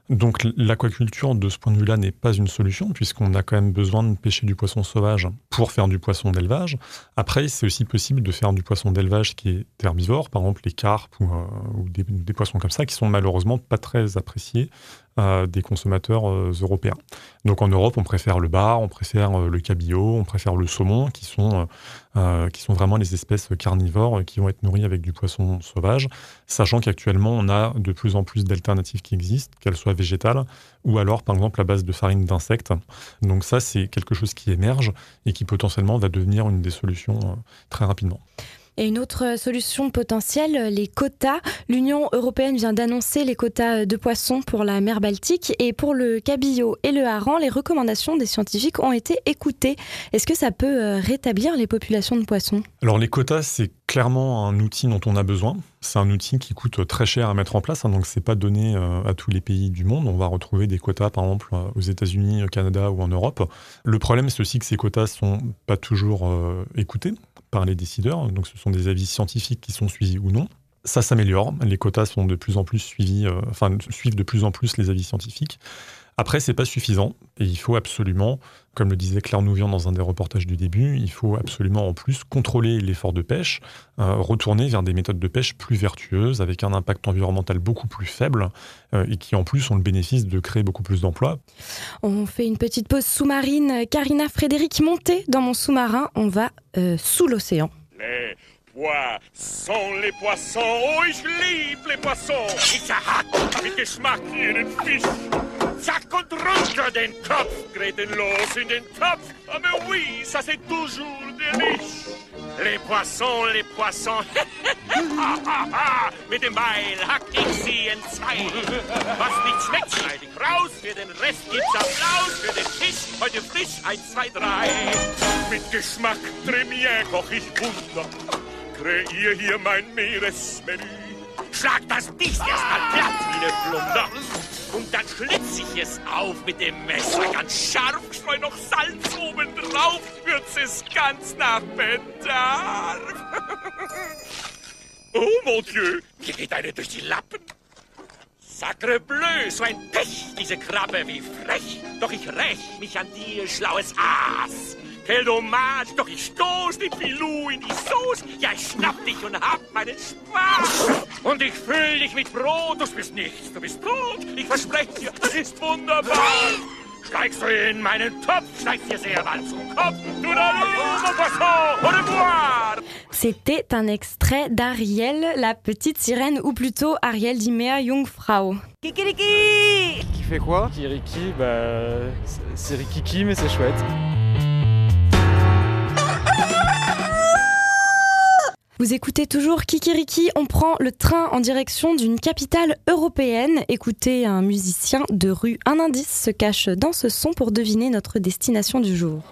Donc l'aquaculture, de ce point de vue-là, n'est pas une solution, puisqu'on a quand même besoin de pêcher du poisson sauvage pour faire du poisson d'élevage. Après, c'est aussi possible de faire du poisson d'élevage qui est herbivore, par exemple les carpes ou, euh, des, des poissons comme ça, qui sont malheureusement pas très appréciés des consommateurs euh, européens. Donc en Europe, on préfère le bar, on préfère euh, le cabillaud, on préfère le saumon, qui sont, euh, qui sont vraiment les espèces carnivores qui vont être nourries avec du poisson sauvage, sachant qu'actuellement, on a de plus en plus d'alternatives qui existent, qu'elles soient végétales ou alors, par exemple, à base de farine d'insectes. Donc ça, c'est quelque chose qui émerge et qui potentiellement va devenir une des solutions très rapidement. Et une autre solution potentielle, les quotas. L'Union européenne vient d'annoncer les quotas de poissons pour la mer Baltique et pour le cabillaud et le hareng, les recommandations des scientifiques ont été écoutées. Est-ce que ça peut euh, rétablir les populations de poissons? Alors les quotas, c'est clairement un outil dont on a besoin. C'est un outil qui coûte très cher à mettre en place, hein, donc c'est pas donné euh, à tous les pays du monde. On va retrouver des quotas, par exemple, euh, aux États-Unis, au Canada ou en Europe. Le problème, c'est aussi que ces quotas sont pas toujours euh, écoutés par les décideurs. Donc ce sont des avis scientifiques qui sont suivis ou non. Ça s'améliore. Les quotas sont de plus en plus suivis, euh, enfin suivent de plus en plus les avis scientifiques. Après, c'est pas suffisant et il faut absolument, comme le disait Claire Nouvian dans un des reportages du début, il faut absolument en plus contrôler l'effort de pêche, euh, retourner vers des méthodes de pêche plus vertueuses, avec un impact environnemental beaucoup plus faible euh, et qui en plus ont le bénéfice de créer beaucoup plus d'emplois. On fait une petite pause sous-marine. Karina Frédéric, montez dans mon sous-marin. On va euh, sous l'océan. Les poissons, les poissons, oh les poissons. Zack und runter den Kopf, Greten los in den Topf. Ah mais oui, ça c'est toujours délice. Les poissons, les poissons. Mit dem Beil hack ich sie in zwei. Was nicht schmeckt, schneid ich raus. Für den Rest gibt's Applaus. Für den Fisch heute frisch, eins, zwei, drei. Mit Geschmack Premier koch ich Wunder. Kreier hier mein Meeresmenü. Schlag das Biest erstmal platt wie eine Flunder. Und dann schlitz ich es auf mit dem Messer ganz scharf, streu noch Salz oben drauf, würz es ganz nach Bedarf. oh mon Dieu, mir geht eine durch die Lappen. Sacre bleu, so ein Pech, diese Krabbe, wie frech. Doch ich räch mich an dir, schlaues Aas. Quel dommage, doch ich stoß die Filou in die Sauce. Ja, ich schnapp dich und hab meinen Spaß. Und ich füll dich mit Brot, du bist nichts, du bist tot. Ich verspreche dir, das ist wunderbar. Steigst du in meinen Topf, steigst dir sehr bald zum Kopf. Du da mon poisson, au revoir. C'était un extrait d'Ariel, la petite sirène, ou plutôt Ariel die Meerjungfrau. Kikiriki Qui fait quoi? Kikiriki, bah. C'est Rikiki, mais c'est chouette. Vous écoutez toujours Kikiriki, on prend le train en direction d'une capitale européenne. Écoutez un musicien de rue. Un indice se cache dans ce son pour deviner notre destination du jour.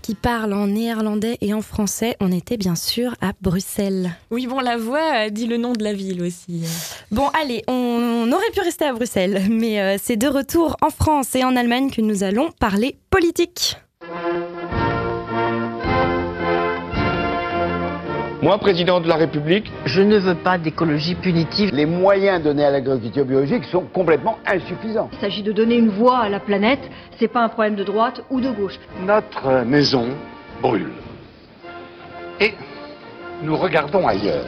Qui parle en néerlandais et en français, on était bien sûr à Bruxelles. Oui, bon, la voix dit le nom de la ville aussi. Bon, allez, on, on aurait pu rester à Bruxelles, mais euh, c'est de retour en France et en Allemagne que nous allons parler politique. Moi, président de la République, je ne veux pas d'écologie punitive. Les moyens donnés à l'agriculture biologique sont complètement insuffisants. Il s'agit de donner une voix à la planète, c'est pas un problème de droite ou de gauche. Notre maison brûle. Et nous regardons ailleurs.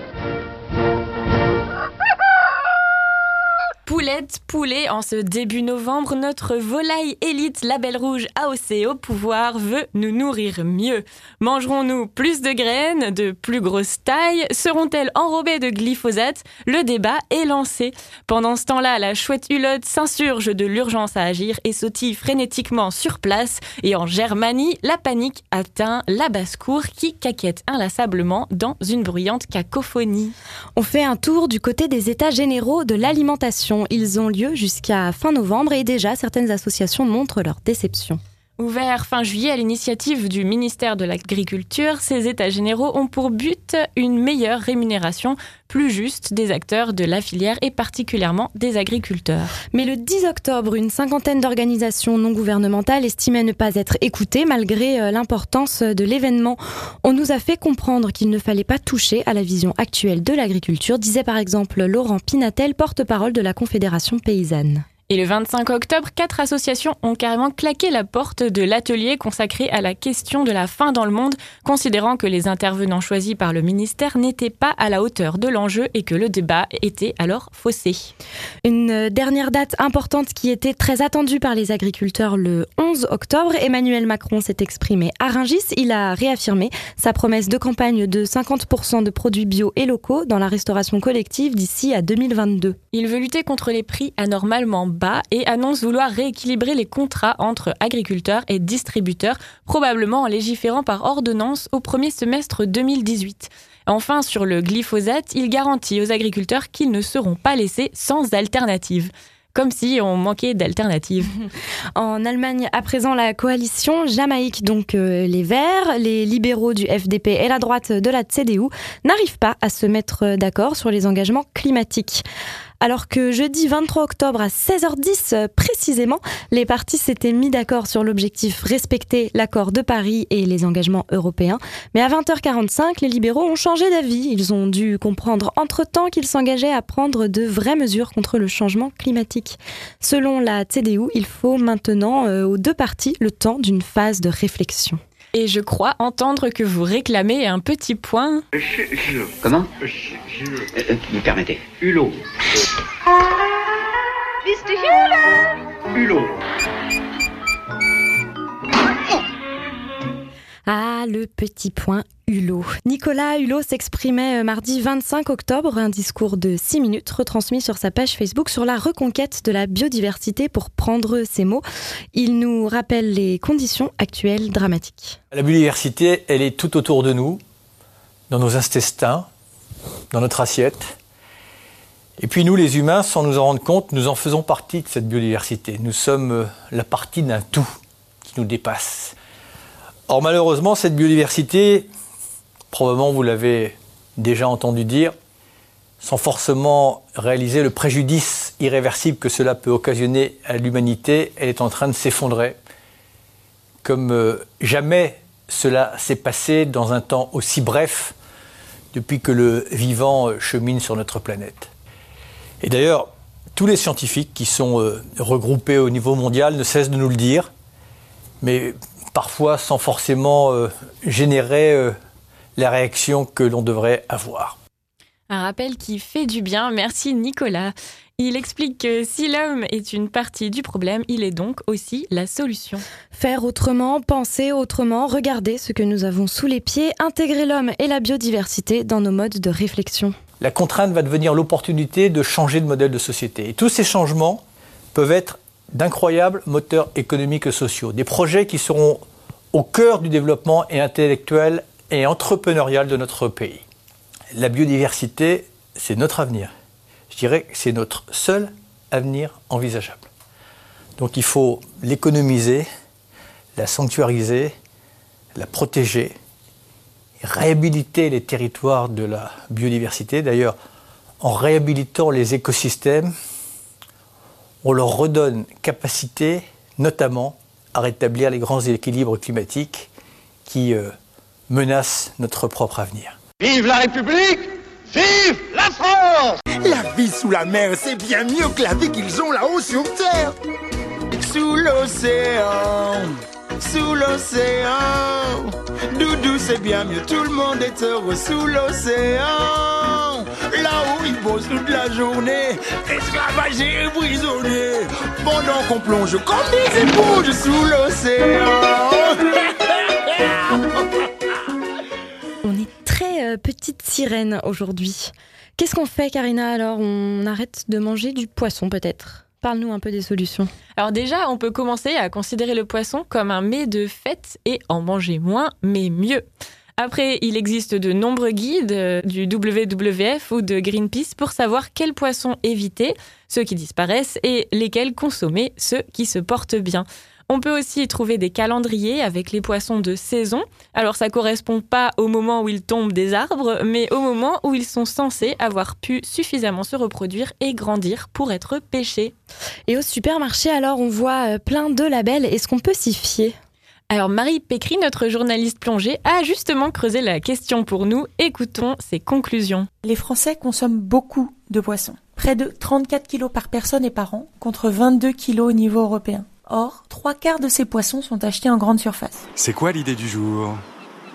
Poulette, poulet, en ce début novembre, notre volaille élite Label Rouge AOC au pouvoir veut nous nourrir mieux. Mangerons-nous plus de graines, de plus grosse taille Seront-elles enrobées de glyphosate? Le débat est lancé. Pendant ce temps-là, la chouette hulotte s'insurge de l'urgence à agir et sautille frénétiquement sur place. Et en Germanie, la panique atteint la basse-cour qui caquette inlassablement dans une bruyante cacophonie. On fait un tour du côté des états généraux de l'alimentation. Ils ont lieu jusqu'à fin novembre et déjà certaines associations montrent leur déception. Ouvert fin juillet à l'initiative du ministère de l'Agriculture, ces États généraux ont pour but une meilleure rémunération plus juste des acteurs de la filière et particulièrement des agriculteurs. Mais le 10 octobre, une cinquantaine d'organisations non gouvernementales estimaient ne pas être écoutées malgré euh, l'importance de l'événement. On nous a fait comprendre qu'il ne fallait pas toucher à la vision actuelle de l'agriculture, disait par exemple Laurent Pinatel, porte-parole de la Confédération paysanne. Et le 25 octobre, quatre associations ont carrément claqué la porte de l'atelier consacré à la question de la faim dans le monde, considérant que les intervenants choisis par le ministère n'étaient pas à la hauteur de l'enjeu et que le débat était alors faussé. Une dernière date importante qui était très attendue par les agriculteurs le 11 octobre, Emmanuel Macron s'est exprimé à Rungis. Il a réaffirmé sa promesse de campagne de 50% de produits bio et locaux dans la restauration collective d'ici à 2022. Il veut lutter contre les prix anormalement bas et annonce vouloir rééquilibrer les contrats entre agriculteurs et distributeurs, probablement en légiférant par ordonnance au premier semestre 2018. Enfin, sur le glyphosate, il garantit aux agriculteurs qu'ils ne seront pas laissés sans alternative comme si on manquait d'alternatives. en Allemagne, à présent, la coalition Jamaïque, donc euh, les Verts, les libéraux du FDP et la droite de la CDU, n'arrivent pas à se mettre d'accord sur les engagements climatiques. Alors que jeudi 23 octobre à 16h10 euh, précisément, les partis s'étaient mis d'accord sur l'objectif respecter l'accord de Paris et les engagements européens. Mais à 20h45, les libéraux ont changé d'avis. Ils ont dû comprendre entre-temps qu'ils s'engageaient à prendre de vraies mesures contre le changement climatique. Selon la CDU, il faut maintenant euh, aux deux partis le temps d'une phase de réflexion. Et je crois entendre que vous réclamez un petit point. Comment euh, Vous permettez. Hulot. Mr. Hulot. Ah, le petit point Hulot. Nicolas Hulot s'exprimait euh, mardi 25 octobre, un discours de 6 minutes retransmis sur sa page Facebook sur la reconquête de la biodiversité pour prendre ses mots. Il nous rappelle les conditions actuelles dramatiques. La biodiversité, elle est tout autour de nous, dans nos intestins, dans notre assiette. Et puis nous, les humains, sans nous en rendre compte, nous en faisons partie de cette biodiversité. Nous sommes euh, la partie d'un tout qui nous dépasse. Or malheureusement, cette biodiversité, probablement vous l'avez déjà entendu dire, sans forcément réaliser le préjudice irréversible que cela peut occasionner à l'humanité, elle est en train de s'effondrer, comme euh, jamais cela s'est passé dans un temps aussi bref depuis que le vivant euh, chemine sur notre planète. Et d'ailleurs, tous les scientifiques qui sont euh, regroupés au niveau mondial ne cessent de nous le dire, mais parfois sans forcément euh, générer euh, la réaction que l'on devrait avoir. Un rappel qui fait du bien, merci Nicolas. Il explique que si l'homme est une partie du problème, il est donc aussi la solution. Faire autrement, penser autrement, regarder ce que nous avons sous les pieds, intégrer l'homme et la biodiversité dans nos modes de réflexion. La contrainte va devenir l'opportunité de changer de modèle de société. Et tous ces changements peuvent être d'incroyables moteurs économiques et sociaux, des projets qui seront au cœur du développement et intellectuel et entrepreneurial de notre pays. La biodiversité, c'est notre avenir. Je dirais que c'est notre seul avenir envisageable. Donc il faut l'économiser, la sanctuariser, la protéger, réhabiliter les territoires de la biodiversité. D'ailleurs, en réhabilitant les écosystèmes, on leur redonne capacité, notamment, à rétablir les grands équilibres climatiques qui euh, menacent notre propre avenir. Vive la République Vive la France La vie sous la mer, c'est bien mieux que la vie qu'ils ont là-haut sur Terre. Sous l'océan, sous l'océan, Doudou c'est bien mieux, tout le monde est heureux sous l'océan. Là où ils bossent toute la journée, esclavagés et prisonniers, pendant qu'on plonge comme des éponges sous l'océan. On est très euh, petite sirène aujourd'hui. Qu'est-ce qu'on fait, Karina Alors, on arrête de manger du poisson, peut-être? Parle-nous un peu des solutions. Alors déjà, on peut commencer à considérer le poisson comme un mets de fête et en manger moins, mais mieux. Après, il existe de nombreux guides euh, du WWF ou de Greenpeace pour savoir quels poissons éviter, ceux qui disparaissent, et lesquels consommer, ceux qui se portent bien. On peut aussi trouver des calendriers avec les poissons de saison. Alors ça correspond pas au moment où ils tombent des arbres, mais au moment où ils sont censés avoir pu suffisamment se reproduire et grandir pour être pêchés. Et au supermarché, alors, on voit euh, plein de labels. Est-ce qu'on peut s'y fier? Alors Marie Pécry, notre journaliste plongée, a justement creusé la question pour nous. Écoutons ses conclusions. Les Français consomment beaucoup de poissons. Près de 34 kilos par personne et par an, contre 22 kilos au niveau européen. Or, trois quarts de ces poissons sont achetés en grande surface. C'est quoi l'idée du jour?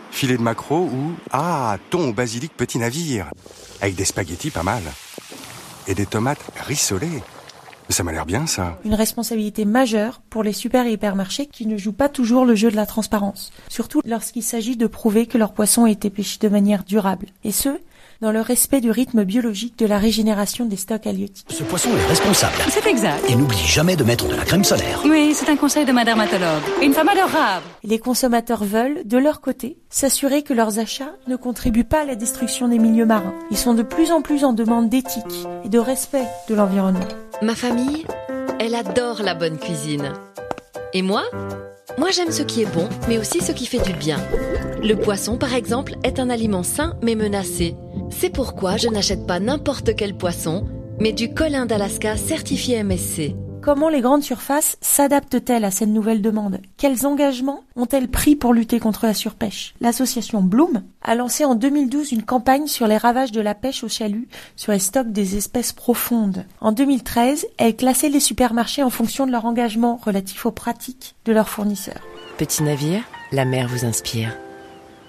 Filet de maquereau ou ah thon au basilic petit navire? Avec des spaghettis pas mal et des tomates rissolées. Ça m'a l'air bien ça. Une responsabilité majeure pour les super et hypermarchés qui ne jouent pas toujours le jeu de la transparence, surtout lorsqu'il s'agit de prouver que leurs poissons ont été pêchés de manière durable, et ce, dans le respect du rythme biologique de la régénération des stocks halieutiques. Ce poisson est responsable. C'est exact. Et n'oublie jamais de mettre de la crème solaire. Oui, c'est un conseil de ma dermatologue. Une femme adorable. Les consommateurs veulent, de leur côté, s'assurer que leurs achats ne contribuent pas à la destruction des milieux marins. Ils sont de plus en plus en demande d'éthique et de respect de l'environnement. Ma famille, elle adore la bonne cuisine. Et moi Moi j'aime ce qui est bon, mais aussi ce qui fait du bien. Le poisson, par exemple, est un aliment sain mais menacé. C'est pourquoi je n'achète pas n'importe quel poisson, mais du colin d'Alaska certifié MSC. Comment les grandes surfaces s'adaptent-elles à cette nouvelle demande? Quels engagements ont-elles pris pour lutter contre la surpêche? L'association Bloom a lancé en 2012 une campagne sur les ravages de la pêche au chalut sur les stocks des espèces profondes. En 2013, elle classait les supermarchés en fonction de leur engagement relatif aux pratiques de leurs fournisseurs. Petit navire, la mer vous inspire.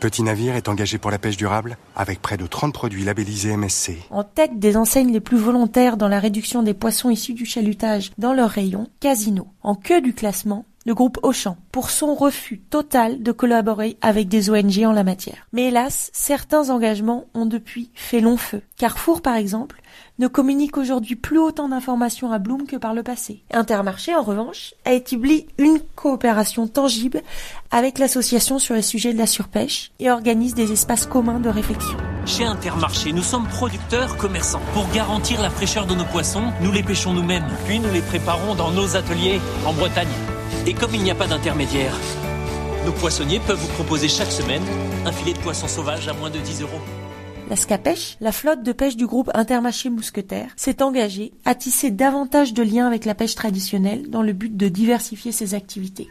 Petit Navire est engagé pour la pêche durable avec près de 30 produits labellisés MSC. En tête des enseignes les plus volontaires dans la réduction des poissons issus du chalutage dans leur rayon, Casino. En queue du classement, le groupe Auchan, pour son refus total de collaborer avec des ONG en la matière. Mais hélas, certains engagements ont depuis fait long feu. Carrefour, par exemple, ne communique aujourd'hui plus autant d'informations à Bloom que par le passé. Intermarché, en revanche, a établi une coopération tangible avec l'association sur les sujets de la surpêche et organise des espaces communs de réflexion. Chez Intermarché, nous sommes producteurs, commerçants. Pour garantir la fraîcheur de nos poissons, nous les pêchons nous-mêmes, puis nous les préparons dans nos ateliers en Bretagne. Et comme il n'y a pas d'intermédiaire, nos poissonniers peuvent vous proposer chaque semaine un filet de poisson sauvage à moins de 10 euros. La Scapèche, la flotte de pêche du groupe Intermarché Mousquetaire, s'est engagée à tisser davantage de liens avec la pêche traditionnelle dans le but de diversifier ses activités.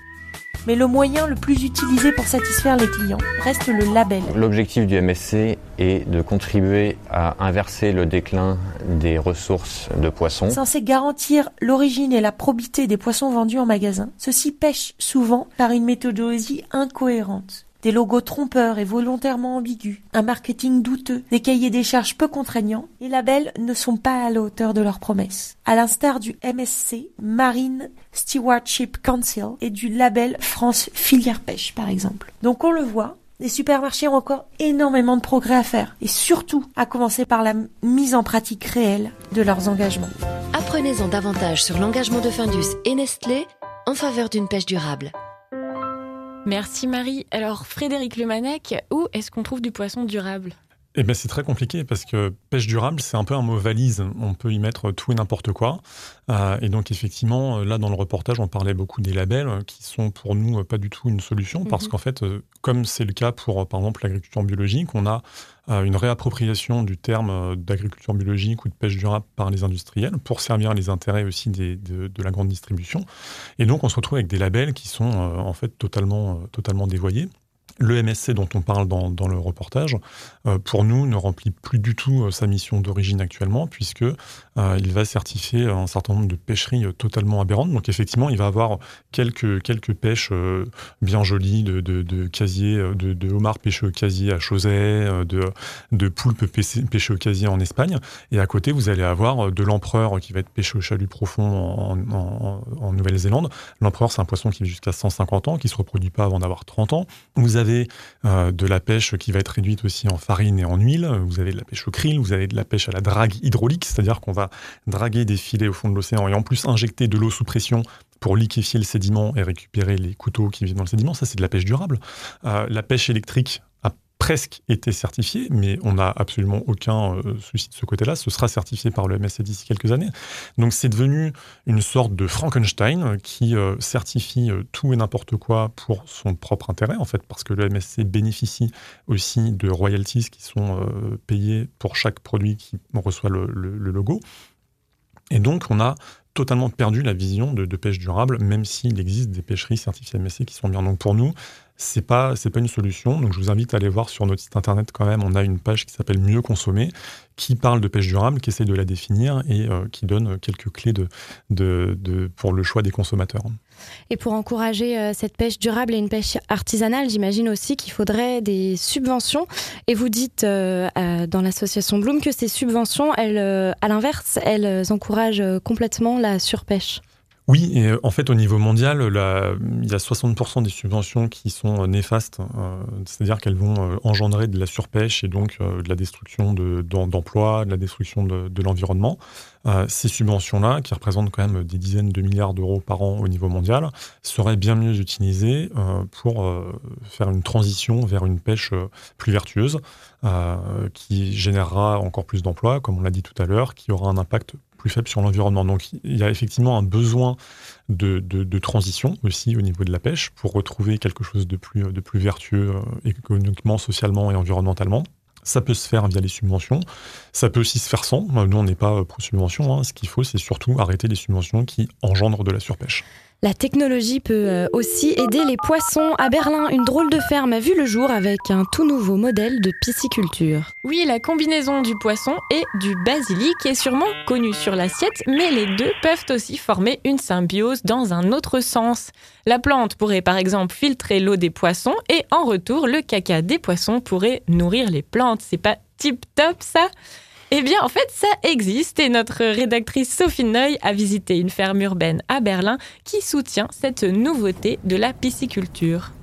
Mais le moyen le plus utilisé pour satisfaire les clients reste le label. L'objectif du MSC est de contribuer à inverser le déclin des ressources de poissons. Censé garantir l'origine et la probité des poissons vendus en magasin, ceux-ci pêchent souvent par une méthodologie incohérente des logos trompeurs et volontairement ambigus, un marketing douteux, des cahiers des charges peu contraignants, les labels ne sont pas à la hauteur de leurs promesses. À l'instar du MSC, Marine Stewardship Council et du label France Filière Pêche par exemple. Donc on le voit, les supermarchés ont encore énormément de progrès à faire et surtout à commencer par la mise en pratique réelle de leurs engagements. Apprenez-en davantage sur l'engagement de Findus et Nestlé en faveur d'une pêche durable. Merci Marie. Alors Frédéric Lemanec, où est-ce qu'on trouve du poisson durable? Eh ben, c'est très compliqué parce que pêche durable, c'est un peu un mot valise. On peut y mettre tout et n'importe quoi. Euh, et donc, effectivement, là, dans le reportage, on parlait beaucoup des labels qui sont pour nous pas du tout une solution parce Mhm. qu'en fait, euh, comme c'est le cas pour, par exemple, l'agriculture biologique, on a euh, une réappropriation du terme euh, d'agriculture biologique ou de pêche durable par les industriels pour servir les intérêts aussi des- de, de la grande distribution. Et donc, on se retrouve avec des labels qui sont euh, en fait totalement, euh, totalement dévoyés. Le MSC dont on parle dans, dans le reportage, euh, pour nous, ne remplit plus du tout euh, sa mission d'origine actuellement, puisque euh, il va certifier un certain nombre de pêcheries euh, totalement aberrantes. Donc effectivement, il va avoir quelques, quelques pêches euh, bien jolies de, de, de casier, de, homards pêchés au casier à Chauzet, de, de poulpes pêchés pêchés au casier en Espagne. Et à côté, vous allez avoir de l'empereur qui va être pêché au chalut profond en, Nouvelle-Zélande. L'empereur, c'est un poisson qui vit jusqu'à 150 ans, qui se reproduit pas avant d'avoir 30 ans. Vous avez de la pêche qui va être réduite aussi en farine et en huile. Vous avez de la pêche au krill, vous avez de la pêche à la drague hydraulique, c'est-à-dire qu'on va draguer des filets au fond de l'océan et en plus injecter de l'eau sous pression pour liquéfier le sédiment et récupérer les couteaux qui vivent dans le sédiment. Ça, c'est de la pêche durable. Euh, la pêche électrique presque été certifiée, mais on n'a absolument aucun euh, souci de ce côté-là. Ce sera certifié par le MSC d'ici quelques années. Donc c'est devenu une sorte de Frankenstein qui euh, certifie euh, tout et n'importe quoi pour son propre intérêt, en fait, parce que le MSC bénéficie aussi de royalties qui sont payées pour chaque produit qui reçoit le logo. Et donc, on a totalement perdu la vision de, pêche durable, même s'il existe des pêcheries certifiées MSC qui sont bien. Donc, pour nous, c'est pas c'est pas une solution. Donc, je vous invite à aller voir sur notre site internet quand même. On a une page qui s'appelle Mieux consommer, qui parle de pêche durable, qui essaie de la définir et euh, qui donne quelques clés pour le choix des consommateurs. Et pour encourager euh, cette pêche durable et une pêche artisanale, j'imagine aussi qu'il faudrait des subventions. Et vous dites euh, dans l'association Bloom que ces subventions, elles, euh, à l'inverse, elles encouragent complètement la surpêche. Oui, et en fait, au niveau mondial, il y a 60% des subventions qui sont néfastes, c'est-à-dire qu'elles vont engendrer de la surpêche et donc de la destruction d'emplois, de, la destruction de l'environnement. Euh, ces subventions-là, qui représentent quand même des dizaines de milliards d'euros par an au niveau mondial, seraient bien mieux utilisées euh, pour euh, faire une transition vers une pêche plus vertueuse, qui générera encore plus d'emplois, comme on l'a dit tout à l'heure, qui aura un impact plus faible sur l'environnement. Donc il y a effectivement un besoin de, de, transition aussi au niveau de la pêche pour retrouver quelque chose de plus, de plus vertueux économiquement, socialement et environnementalement. Ça peut se faire via les subventions. Ça peut aussi se faire sans. Nous, on n'est pas pro-subvention. Hein. Ce qu'il faut, c'est surtout arrêter les subventions qui engendrent de la surpêche. La technologie peut euh, aussi aider les poissons. À Berlin, une drôle de ferme a vu le jour avec un tout nouveau modèle de pisciculture. Oui, la combinaison du poisson et du basilic est sûrement connue sur l'assiette, mais les deux peuvent aussi former une symbiose dans un autre sens. La plante pourrait par exemple filtrer l'eau des poissons et en retour, le caca des poissons pourrait nourrir les plantes. C'est pas tip top ça? Eh bien, en fait, ça existe et notre rédactrice Sophie Neu a visité une ferme urbaine à Berlin qui soutient cette nouveauté de la pisciculture.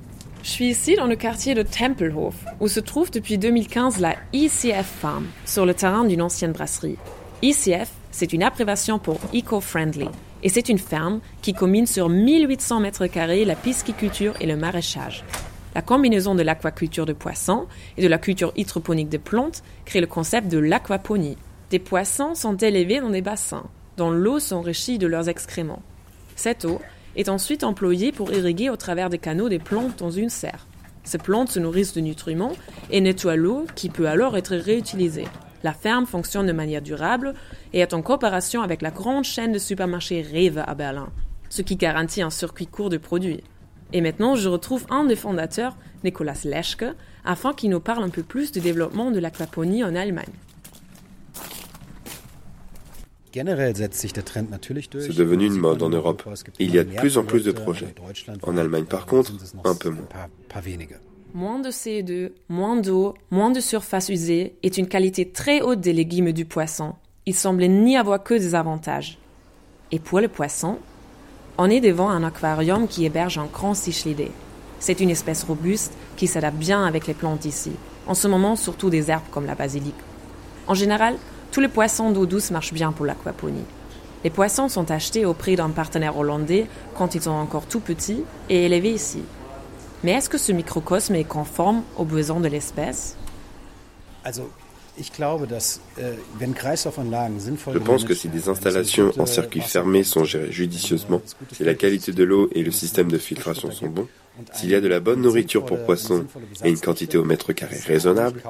Je suis ici dans le quartier de Tempelhof, où se trouve depuis 2015 la ICF Farm, sur le terrain d'une ancienne brasserie. ICF, c'est une abréviation pour Eco-Friendly, et c'est une ferme qui combine sur 1800 mètres carrés la pisciculture et le maraîchage. La combinaison de l'aquaculture de poissons et de la culture hydroponique de plantes crée le concept de l'aquaponie. Des poissons sont élevés dans des bassins, dont l'eau s'enrichit de leurs excréments. Cette eau est ensuite employée pour irriguer au travers des canaux des plantes dans une serre. Ces plantes se nourrissent de nutriments et nettoient l'eau qui peut alors être réutilisée. La ferme fonctionne de manière durable et est en coopération avec la grande chaîne de supermarchés Rewe à Berlin, ce qui garantit un circuit court de produits. Et maintenant, je retrouve un des fondateurs, Nicolas Leschke, afin qu'il nous parle un peu plus du développement de l'aquaponie en Allemagne. C'est devenu une mode en Europe. Il y a de plus en plus de projets. En Allemagne, par contre, un peu moins. Moins de CO2, moins d'eau, moins de surface usée est une qualité très haute des légumes du poisson. Il semble n'y avoir que des avantages. Et pour le poisson, on est devant un aquarium qui héberge un grand cichlidé. C'est une espèce robuste qui s'adapte bien avec les plantes ici, en ce moment surtout des herbes comme la basilic. En général, tous les poissons d'eau douce marchent bien pour l'aquaponie. Les poissons sont achetés auprès d'un partenaire hollandais quand ils sont encore tout petits et élevés ici. Mais est-ce que ce microcosme est conforme aux besoins de l'espèce? Je pense que si des installations en circuit fermé sont gérées judicieusement, si la qualité de l'eau et le système de filtration sont bons, s'il y a de la bonne nourriture pour poissons et une quantité au mètre carré raisonnable,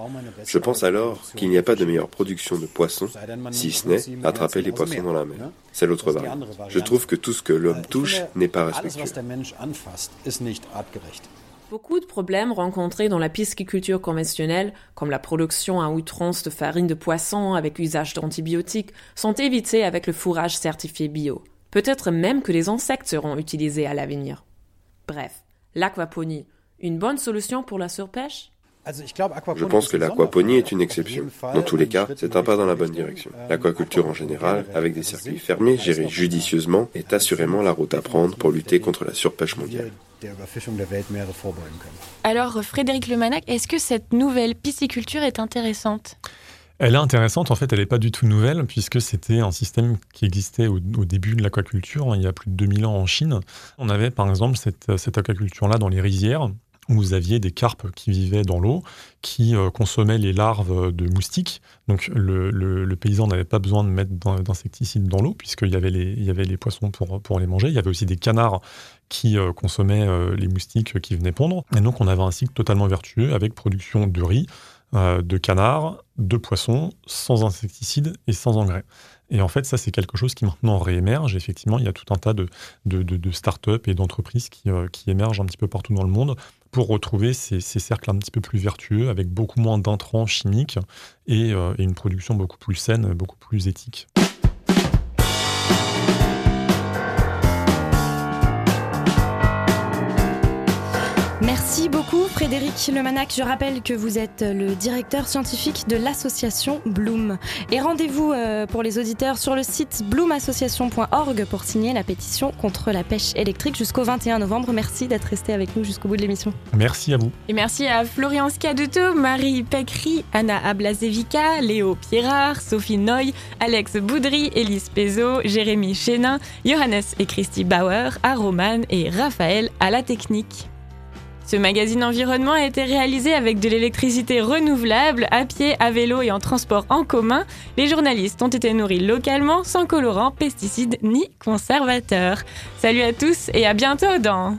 je pense alors qu'il n'y a pas de meilleure production de poissons, si ce n'est attraper les poissons dans la mer. C'est l'autre variante. Je trouve que tout ce que l'homme touche n'est pas respectueux. Beaucoup de problèmes rencontrés dans la pisciculture conventionnelle, comme la production à outrance de farine de poisson avec usage d'antibiotiques, sont évités avec le fourrage certifié bio. Peut-être même que les insectes seront utilisés à l'avenir. Bref, l'aquaponie, une bonne solution pour la surpêche? Je pense que l'aquaponie est une exception. Dans tous les cas, c'est un pas dans la bonne direction. L'aquaculture en général, avec des circuits fermés, gérés judicieusement, est assurément la route à prendre pour lutter contre la surpêche mondiale. Alors, Frédéric Lemanac, est-ce que cette nouvelle pisciculture est intéressante? Elle est intéressante, en fait, elle n'est pas du tout nouvelle, puisque c'était un système qui existait au, début de l'aquaculture, il y a plus de 2000 ans en Chine. On avait par exemple cette, cette aquaculture-là dans les rizières, où vous aviez des carpes qui vivaient dans l'eau, qui euh, consommaient les larves de moustiques. Donc le, paysan n'avait pas besoin de mettre d'insecticides dans l'eau, puisqu'il y, avait les, y avait les poissons pour, pour les manger. Il y avait aussi des canards qui euh, consommaient euh, les moustiques qui venaient pondre. Et donc on avait un cycle totalement vertueux avec production de riz, de canards, de poissons, sans insecticides et sans engrais. Et en fait, ça, c'est quelque chose qui maintenant réémerge. Effectivement, il y a tout un tas de, de, de, start-up et d'entreprises qui, qui émergent un petit peu partout dans le monde pour retrouver ces, cercles un petit peu plus vertueux, avec beaucoup moins d'intrants chimiques euh, et, une production beaucoup plus saine, beaucoup plus éthique. Frédéric. Lemanac, je rappelle que vous êtes le directeur scientifique de l'association Bloom. Et rendez-vous euh, pour les auditeurs sur le site bloomassociation.org pour signer la pétition contre la pêche électrique jusqu'au 21 novembre. Merci d'être resté avec nous jusqu'au bout de l'émission. Merci à vous. Et merci à Florian Scaduto, Marie Pecry, Anna Ablazevica, Léo Pierrard, Sophie Noy, Alex Boudry, Élise Pezo, Jérémy Chénin, Johannes et Christy Bauer, à Roman et Raphaël à la technique. Ce magazine environnement a été réalisé avec de l'électricité renouvelable, à pied, à vélo et en transport en commun. Les journalistes ont été nourris localement, sans colorants, pesticides ni conservateurs. Salut à tous et à bientôt dans